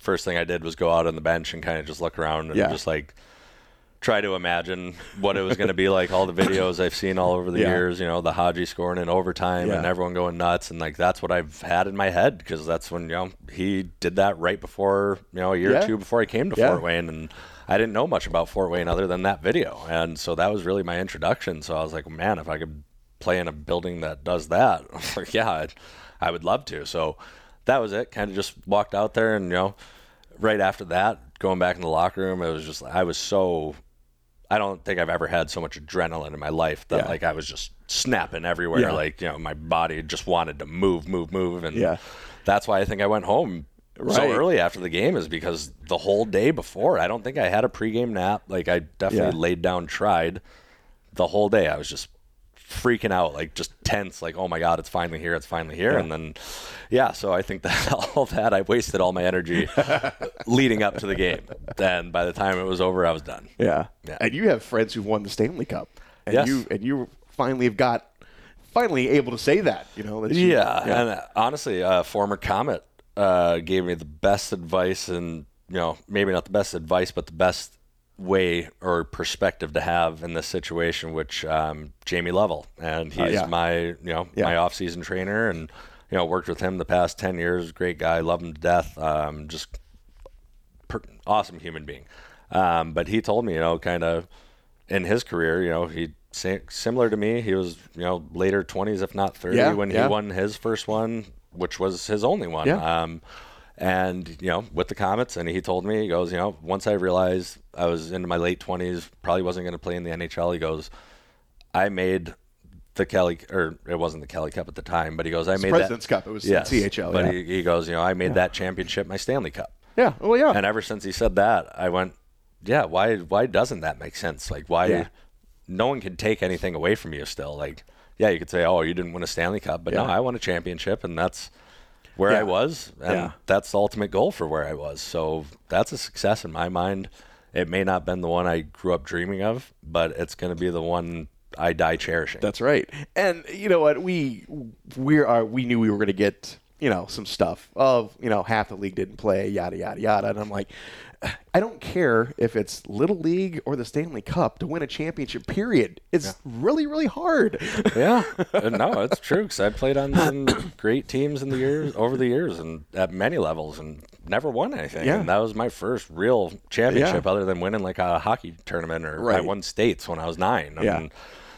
first thing I did was go out on the bench and kind of just look around and Yeah. just like try to imagine what it was going to be like. All the videos I've seen all over the Yeah. years, you know, the Haji scoring in overtime and everyone going nuts, and like that's what I've had in my head because that's when you know he did that right before you know a year Yeah. or two before I came to Yeah. Fort Wayne and. I didn't know much about Fort Wayne other than that video, and so that was really my introduction. So I was like, man, if I could play in a building that does that, like, yeah, I'd, I would love to. So that was it. Kind of just walked out there, and you know, right after that, going back in the locker room, it was just I was so. I don't think I've ever had so much adrenaline in my life that Yeah. like I was just snapping everywhere. Yeah. Like you know, my body just wanted to move, move, move, and Yeah. that's why I think I went home so early after the game is because the whole day before, I don't think I had a pregame nap. Like I definitely Yeah. laid down, tried the whole day. I was just freaking out, like just tense, like oh my god, it's finally here, it's finally here, Yeah. and then yeah. So I think that all that I wasted all my energy leading up to the game. Then by the time it was over, I was done. Yeah. Yeah. And you have friends who've won the Stanley Cup, and Yes. you and you finally have got finally able to say that. You know. That you- Yeah, and uh, honestly, uh, former Komet uh, gave me the best advice, and you know, maybe not the best advice, but the best way or perspective to have in this situation, which um, Jamie Lovell, and he's Uh, yeah. my you know Yeah. my off-season trainer, and you know worked with him the past ten years. Great guy, love him to death. Um, just per- awesome human being. Um, but he told me, you know, kind of in his career, you know, he similar to me. He was, you know, later twenties, if not thirty, Yeah, when he won his first one, which was his only one. Yeah. Um, And you know, with the Komets, and he told me, he goes, you know, once I realized I was in my late twenties, probably wasn't going to play in the NHL. He goes, I made the Kelly, or it wasn't the Kelly Cup at the time, but he goes, I made President's that, Cup. It was yes, CHL. But yeah. he, he goes, you know, I made that championship my Stanley Cup. yeah. Well, yeah. And ever since he said that, I went, yeah, why why doesn't that make sense? Like why Yeah. no one can take anything away from you still. Like yeah, you could say, "Oh, you didn't win a Stanley Cup," but no, I won a championship and that's where Yeah. I was and Yeah. that's the ultimate goal for where I was. So that's a success in my mind. It may not have been the one I grew up dreaming of, but it's going to be the one I die cherishing. That's right. And you know what? We we are uh, we knew we were going to get you know some stuff of you know half the league didn't play yada yada yada, and I'm like. I don't care if it's Little League or the Stanley Cup to win a championship. Period. It's really, really hard. yeah, Uh, no, it's true because I played on some great teams in the years over the years and at many levels and never won anything. Yeah. And that was my first real championship, other than winning like a hockey tournament or I won states when I was nine. Yeah. and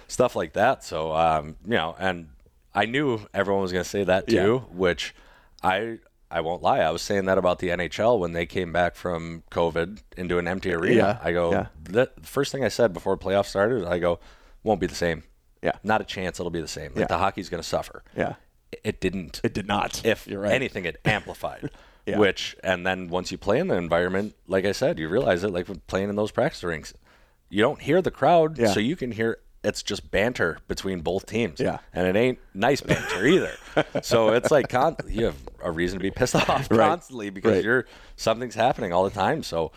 stuff like that. So, um, you know, and I knew everyone was going to say that too, which I. I won't lie. I was saying that about the NHL when they came back from COVID into an empty arena. Yeah, I go, yeah. the first thing I said before playoffs started, I go, won't be the same. Yeah. Not a chance it'll be the same. Like Yeah. the hockey's going to suffer. Yeah. It- didn't. It did not. if You're right. anything, it amplified. Yeah. Which, and then once you play in the environment, like I said, you realize it. Like playing in those practice rinks, you don't hear the crowd, Yeah. so you can hear. It's just banter between both teams. Yeah. And it ain't nice banter either. so it's like con- you have a reason to be pissed off Right. constantly because Right. you're something's happening all the time. So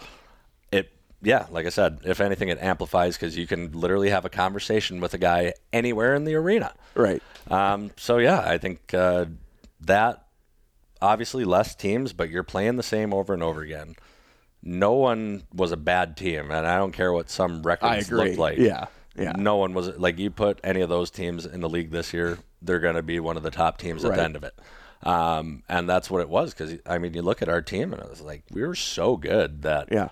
it yeah like i said if anything it amplifies because you can literally have a conversation with a guy anywhere in the arena Right. um, so yeah i think uh, that obviously less teams but you're playing the same over and over again no one was a bad team and i don't care what some records looked like Yeah, yeah. no one was like you put any of those teams in the league this year they're going to be one of the top teams at Right. the end of it um, and that's what it was because i mean you look at our team and it was like we were so good that Yeah.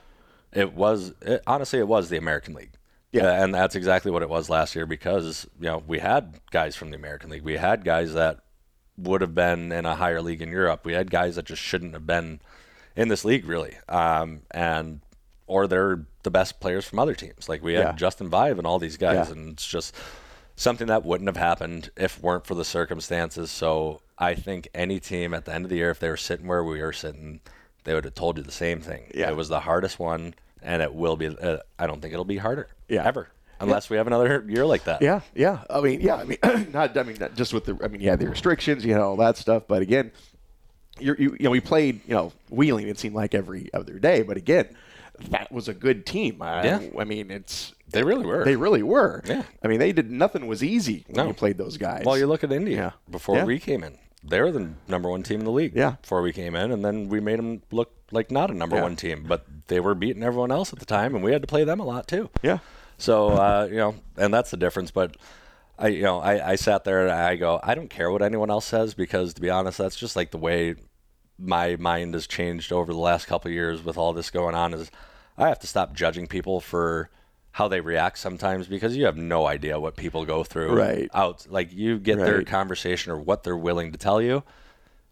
it was it, honestly it was the American League. Yeah. Uh, and that's exactly what it was last year because you know we had guys from the American League. We had guys that would have been in a higher league in Europe. We had guys that just shouldn't have been in this league really. Um, and or they're the best players from other teams. Like we had Yeah. Justin Vaive and all these guys, Yeah. and it's just something that wouldn't have happened if weren't for the circumstances. So I think any team at the end of the year, if they were sitting where we were sitting, they would have told you the same thing. Yeah. It was the hardest one, and it will be. Uh, I don't think it'll be harder. Yeah. Ever. Unless we have another year like that. Yeah, yeah. I mean, yeah. I mean, not. I mean, not just with the. I mean, yeah, the restrictions, you know, all that stuff. But again, you're, you you know, we played, you know, Wheeling. It seemed like every other day. But again, that was a good team. I, Yeah. I mean, it's They really were. they really were. Yeah. I mean, they did nothing was easy when No. you played those guys. Well, you look at Indy Yeah. before Yeah. we came in. They were the number one team in the league Yeah. before we came in, and then we made them look like not a number Yeah. one team, but they were beating everyone else at the time, and we had to play them a lot too. Yeah. So uh, you know, and that's the difference. But I, you know, I, I sat there and I go, I don't care what anyone else says because to be honest, that's just like the way my mind has changed over the last couple of years with all this going on. Is I have to stop judging people for how they react sometimes because you have no idea what people go through Right. out like you get their conversation or what they're willing to tell you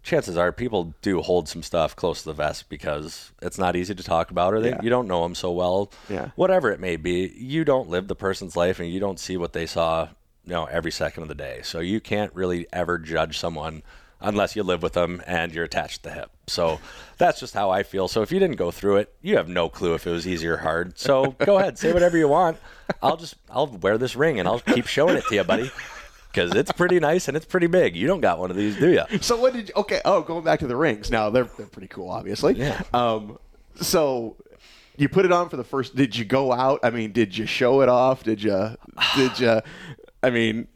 chances are people do hold some stuff close to the vest because it's not easy to talk about or they, Yeah. you don't know them so well Yeah. whatever it may be you don't live the person's life and you don't see what they saw you know every second of the day so you can't really ever judge someone unless you live with them and you're attached to the hip so that's just how i feel so if you didn't go through it you have no clue if it was easy or hard so go ahead say whatever you want i'll just i'll wear this ring and i'll keep showing it to you buddy because it's pretty nice and it's pretty big you don't got one of these do you So what did you? Okay. Oh, going back to the rings. Now they're they're pretty cool, obviously. Yeah. Um. So. You put it on for the first. Did you go out? I mean, did you show it off? Did you? Did you? I mean,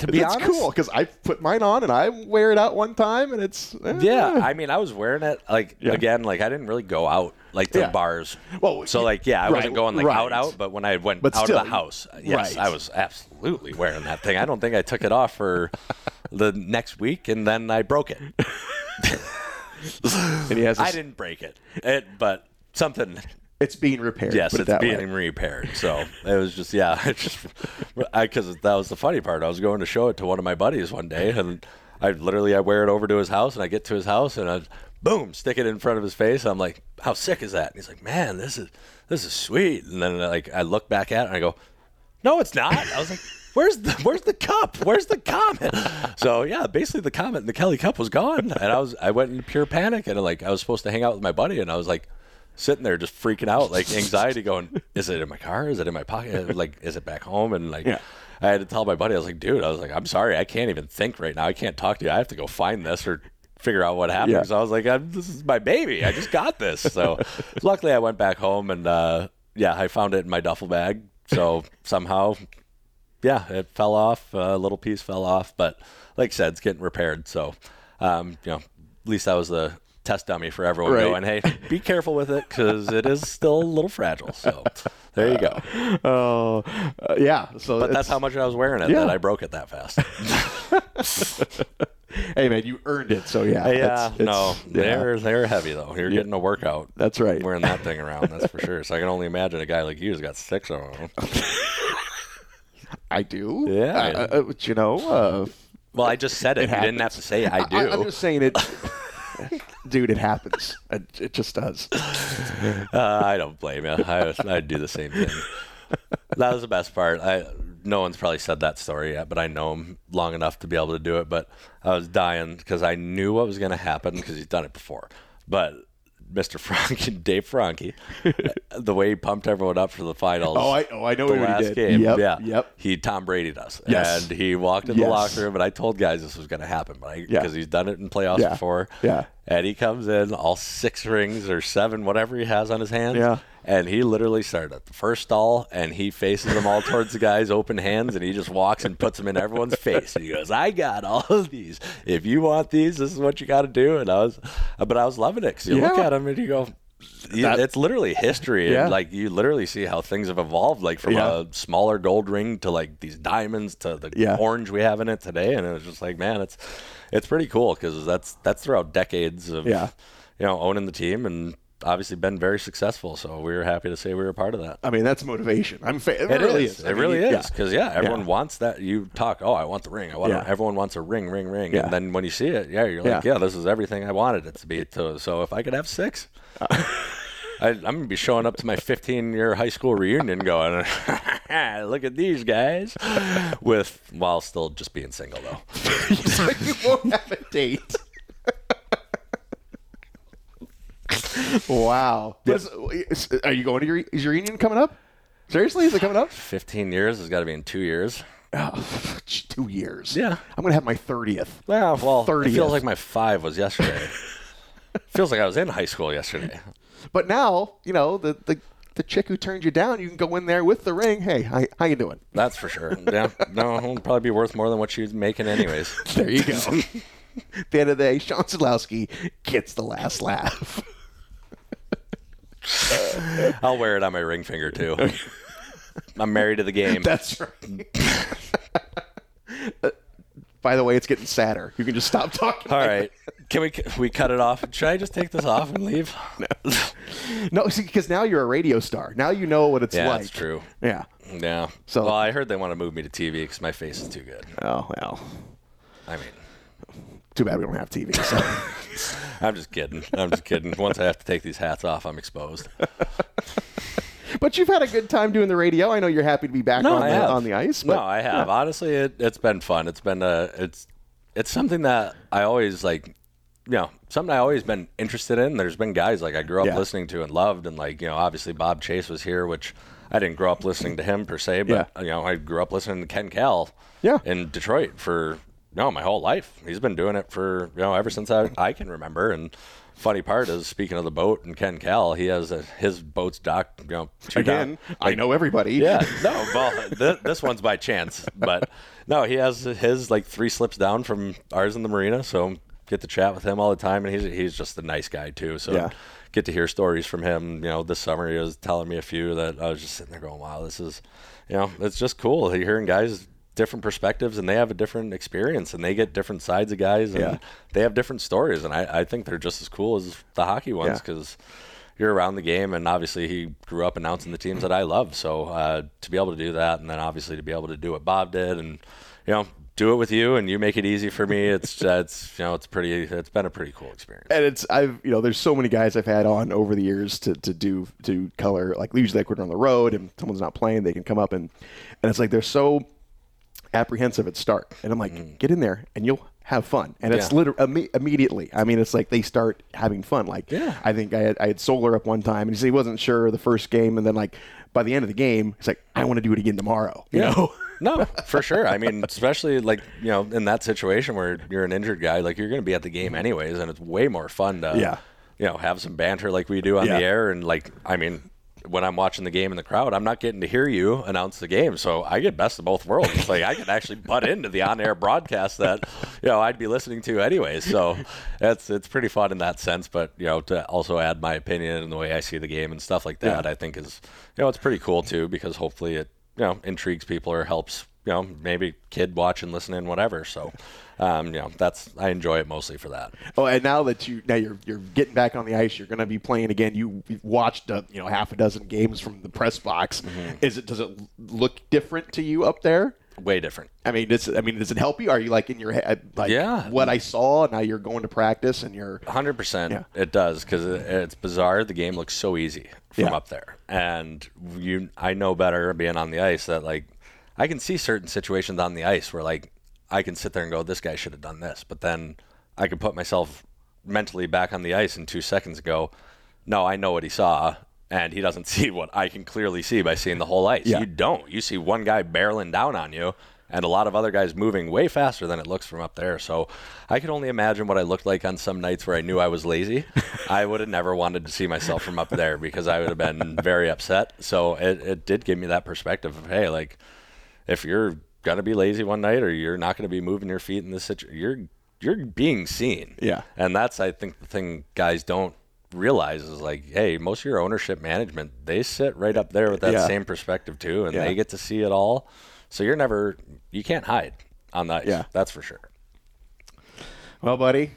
To be it's honest- cool because I put mine on and I wear it out one time and it's eh. Yeah, I mean, I was wearing it like Yeah. again, like I didn't really go out like to Yeah. bars. Well, so like yeah, I right, wasn't going like right. out out, but when I went But out still, of the house, yes, right. I was absolutely wearing that thing. I don't think I took it off for the next week, and then I broke it. and he has. I didn't break it, it but something. It's being repaired. Yes, it it's being way. repaired. So it was just yeah, just because that was the funny part. I was going to show it to one of my buddies one day, and I literally I wear it over to his house, and I get to his house, and I boom, stick it in front of his face. I'm like, how sick is that? And he's like, man, this is this is sweet. And then like I look back at it and I go, no, it's not. I was like. Where's the Where's the cup? Where's the Komet? So yeah, basically the Komet and the Kelly cup was gone, and I was I went in pure panic, and like I was supposed to hang out with my buddy, and I was like, sitting there just freaking out, like anxiety, going, "Is it in my car? Is it in my pocket? Like, is it back home?" And like, Yeah. I had to tell my buddy, I was like, "Dude, I was like, I'm sorry, I can't even think right now. I can't talk to you. I have to go find this or." Figure out what happened. Yeah. So I was like, I'm, "This is my baby. I just got this." So, luckily, I went back home and uh, yeah, I found it in my duffel bag. So somehow, yeah, it fell off. A little piece fell off, but like I said, it's getting repaired. So, um, you know, at least that was the test dummy for everyone Right. going, hey, be careful with it because it is still a little fragile. So there you go. Oh, uh, yeah. So But that's how much I was wearing it Yeah. that I broke it that fast. Hey man, you earned it. So yeah. yeah, it's- it's- no, yeah. they're they're heavy though. You're getting a workout. That's right. Wearing that thing around, that's for sure. So I can only imagine a guy like you has got six of them. I do. Yeah. Uh, uh, but, you know. Uh, Well, I just said it. you didn't have to say I do. I, am just saying it. Dude, it happens. It, it just does. Uh, I don't blame you. I I'd do the same thing. That was the best part. I no one's probably said that story yet, but I know him long enough to be able to do it. But I was dying because I knew what was going to happen because he's done it before. But Mr. Franke, Dave Franke, the way he pumped everyone up for the finals. Oh, I oh I know the what he last did. game. Yep. yeah. Yep. He Tom Brady does. Yes. And he walked in the locker room, and I told guys this was going to happen, but Yeah. because he's done it in playoffs Yeah. before. Yeah. And he comes in, all six rings or seven, whatever he has on his hands. Yeah. And he literally started at the first stall, and he faces them all towards the guy's open hands, and he just walks and puts them in everyone's face. And he goes, "I got all of these. If you want these, this is what you got to do." And I was, but I was loving it because you look at him and you go. you- That- it's literally history, Yeah. and like you literally see how things have evolved, like from Yeah. a smaller gold ring to like these diamonds to the Yeah. orange we have in it today, and it was just like, man, it's it's pretty cool because that's that's throughout decades of Yeah. you know owning the team and obviously been very successful. So we were happy to say we were a part of that. I mean, that's motivation. I'm. Fa- it, It really is. is. I It mean, really is. Because yeah, everyone Yeah. wants that. You talk. Oh, I want the ring. I want. Yeah. A, everyone wants a ring, ring, ring. Yeah. And then when you see it, yeah, you're like, Yeah. yeah. this is everything I wanted it to be. To, so if I could have six. I, I'm gonna be showing up to my 15 year high school reunion, going, "Look at these guys," with while still just being single though. so you won't have a date. wow. What is- are you going to your is your reunion coming up? Seriously, is it coming up? 15 years has got to be in two years. Oh, two years. Yeah. I'm gonna have my thirtieth. Well, well, it 30th. feels like my five was yesterday. Feels like I was in high school yesterday. But now, you know, the, the the chick who turned you down, you can go in there with the ring. Hey, how, how you doing? That's for sure. Yeah, no, it'll probably be worth more than what she was making anyways. There you go. At the end of the day, Shawn Szydlowski gets the last laugh. I'll wear it on my ring finger too. I'm married to the game. That's right. By the way, it's getting sadder. You can just stop talking. All right, can we we cut it off? Should I just take this off and leave? No, see, because now you're a radio star. Now you know what it's Yeah, like. that's true. Yeah. Yeah. So- well, I heard they want to move me to TV because my face is too good. Oh well. I mean, Too bad we don't have TV. So. I'm just kidding. I'm just kidding. Once I have to take these hats off, I'm exposed. but you've had a good time doing the radio. I know you're happy to be back on, I the, on the ice. But no, I have. Honestly, it, it's been fun. It's been a it's it's something that I always like. You know, something I always been interested in. There's been guys like I grew up Yeah. listening to and loved, and like you know, obviously Bob Chase was here, which I didn't grow up listening to him per se, but you know, I grew up listening to Ken Kal. Yeah. In Detroit for no my whole life. He's been doing it for you know ever since I, I can remember. And funny part is speaking of the boat and Ken Kal, he has a, his boat's docked. You know, two Again, dock- I know everybody. yeah, no, well, th- this one's by chance, but no, he has his like three slips down from ours in the marina, so get to chat with him all the time, and he's he's just a nice guy too. So Yeah. get to hear stories from him. You know, this summer he was telling me a few that I was just sitting there going, "Wow, this is," you know, it's just cool You're hearing guys different perspectives and they have a different experience and they get different sides of guys and Yeah. they have different stories and I, I think they're just as cool as the hockey ones Yeah. because you're around the game, and obviously he grew up announcing the teams that I love. So uh, to be able to do that, and then obviously to be able to do what Bob did, and you know, do it with you and you make it easy for me. It's uh, it's you know it's pretty it's been a pretty cool experience. And it's I've you know there's so many guys I've had on over the years to, to do to color like usually like we're on the road and someone's not playing they can come up and and it's like they're so apprehensive at start and I'm like mm. get in there and you'll have fun and it's Yeah. literally imme- immediately I mean it's like they start having fun like Yeah. I think I had, I had Solar up one time and he said he wasn't sure the first game and then like by the end of the game he's like I want to do it again tomorrow you know No, for sure. I mean, especially like you know, in that situation where you're an injured guy, like you're going to be at the game anyways, and it's way more fun to, Yeah. you know, have some banter like we do on Yeah. the air, and like, I mean, when I'm watching the game in the crowd, I'm not getting to hear you announce the game, so I get best of both worlds. It's like I can actually butt into the on-air broadcast that you know I'd be listening to anyways. So it's it's pretty fun in that sense, but you know, to also add my opinion and the way I see the game and stuff like that, Yeah. I think is you know it's pretty cool too because hopefully it you know intrigues people or helps you know maybe kid watching listening whatever so um, you know that's i enjoy it mostly for that Oh, and now that you now you're you're getting back on the ice, you're going to be playing again. You watched uh, you know half a dozen games from the press box. Mm-hmm. Is it does it look different to you up there? way different I mean, does it, I mean, does it help you? Are you like in your head like Yeah. what I saw? Now you're going to practice and you're 100% it does because it, it's bizarre the game looks so easy from Yeah. up there and you i know better being on the ice that like i can see certain situations on the ice where like i can sit there and go this guy should have done this but then i can put myself mentally back on the ice in two seconds and go no i know what he saw and he doesn't see what i can clearly see by seeing the whole ice Yeah. you don't you see one guy barreling down on you and a lot of other guys moving way faster than it looks from up there. So I could only imagine what I looked like on some nights where I knew I was lazy. I would have never wanted to see myself from up there because I would have been very upset. So it, it did give me that perspective of, hey, like, if you're gonna be lazy one night or you're not gonna be moving your feet in this situation, you're you're being seen. Yeah. And that's I think the thing guys don't realize is like, hey, most of your ownership management, they sit right up there with that Yeah. same perspective too, and Yeah. they get to see it all. So you're never you can't hide on ice. Yeah. That's for sure. well, buddy.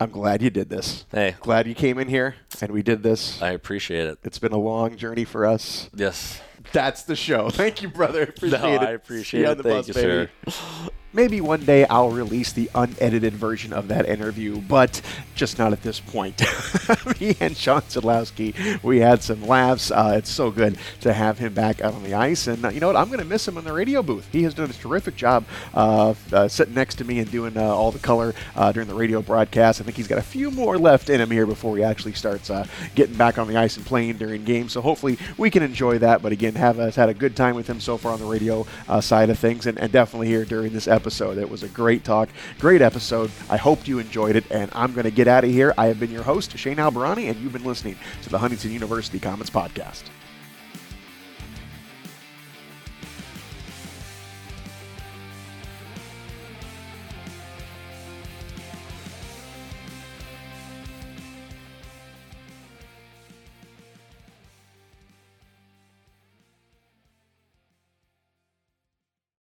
I'm glad you did this. Hey. glad you came in here and we did this. I appreciate it. It's been a long journey for us. Yes. That's the show. Thank you, brother. Appreciate No, it. I appreciate See you it. on the Thank bus, you, baby. sir. Maybe one day I'll release the unedited version of that interview, but just not at this point. Me and Shawn Szydlowski, we had some laughs. Uh, it's so good to have him back out on the ice. And uh, you know what? I'm going to miss him in the radio booth. He has done a terrific job uh, uh, sitting next to me and doing uh, all the color during the radio broadcast. I think he's got a few more left in him here before he actually starts getting back on the ice and playing during games. So hopefully we can enjoy that. But again, have us had a good time with him so far on the radio side of things, and, and definitely here during this episode. It was a great talk, great episode. I hope you enjoyed it, and I'm going to get out of here. I have been your host, Shane Albahrani, and you've been listening to the Huntington University Komets Podcast.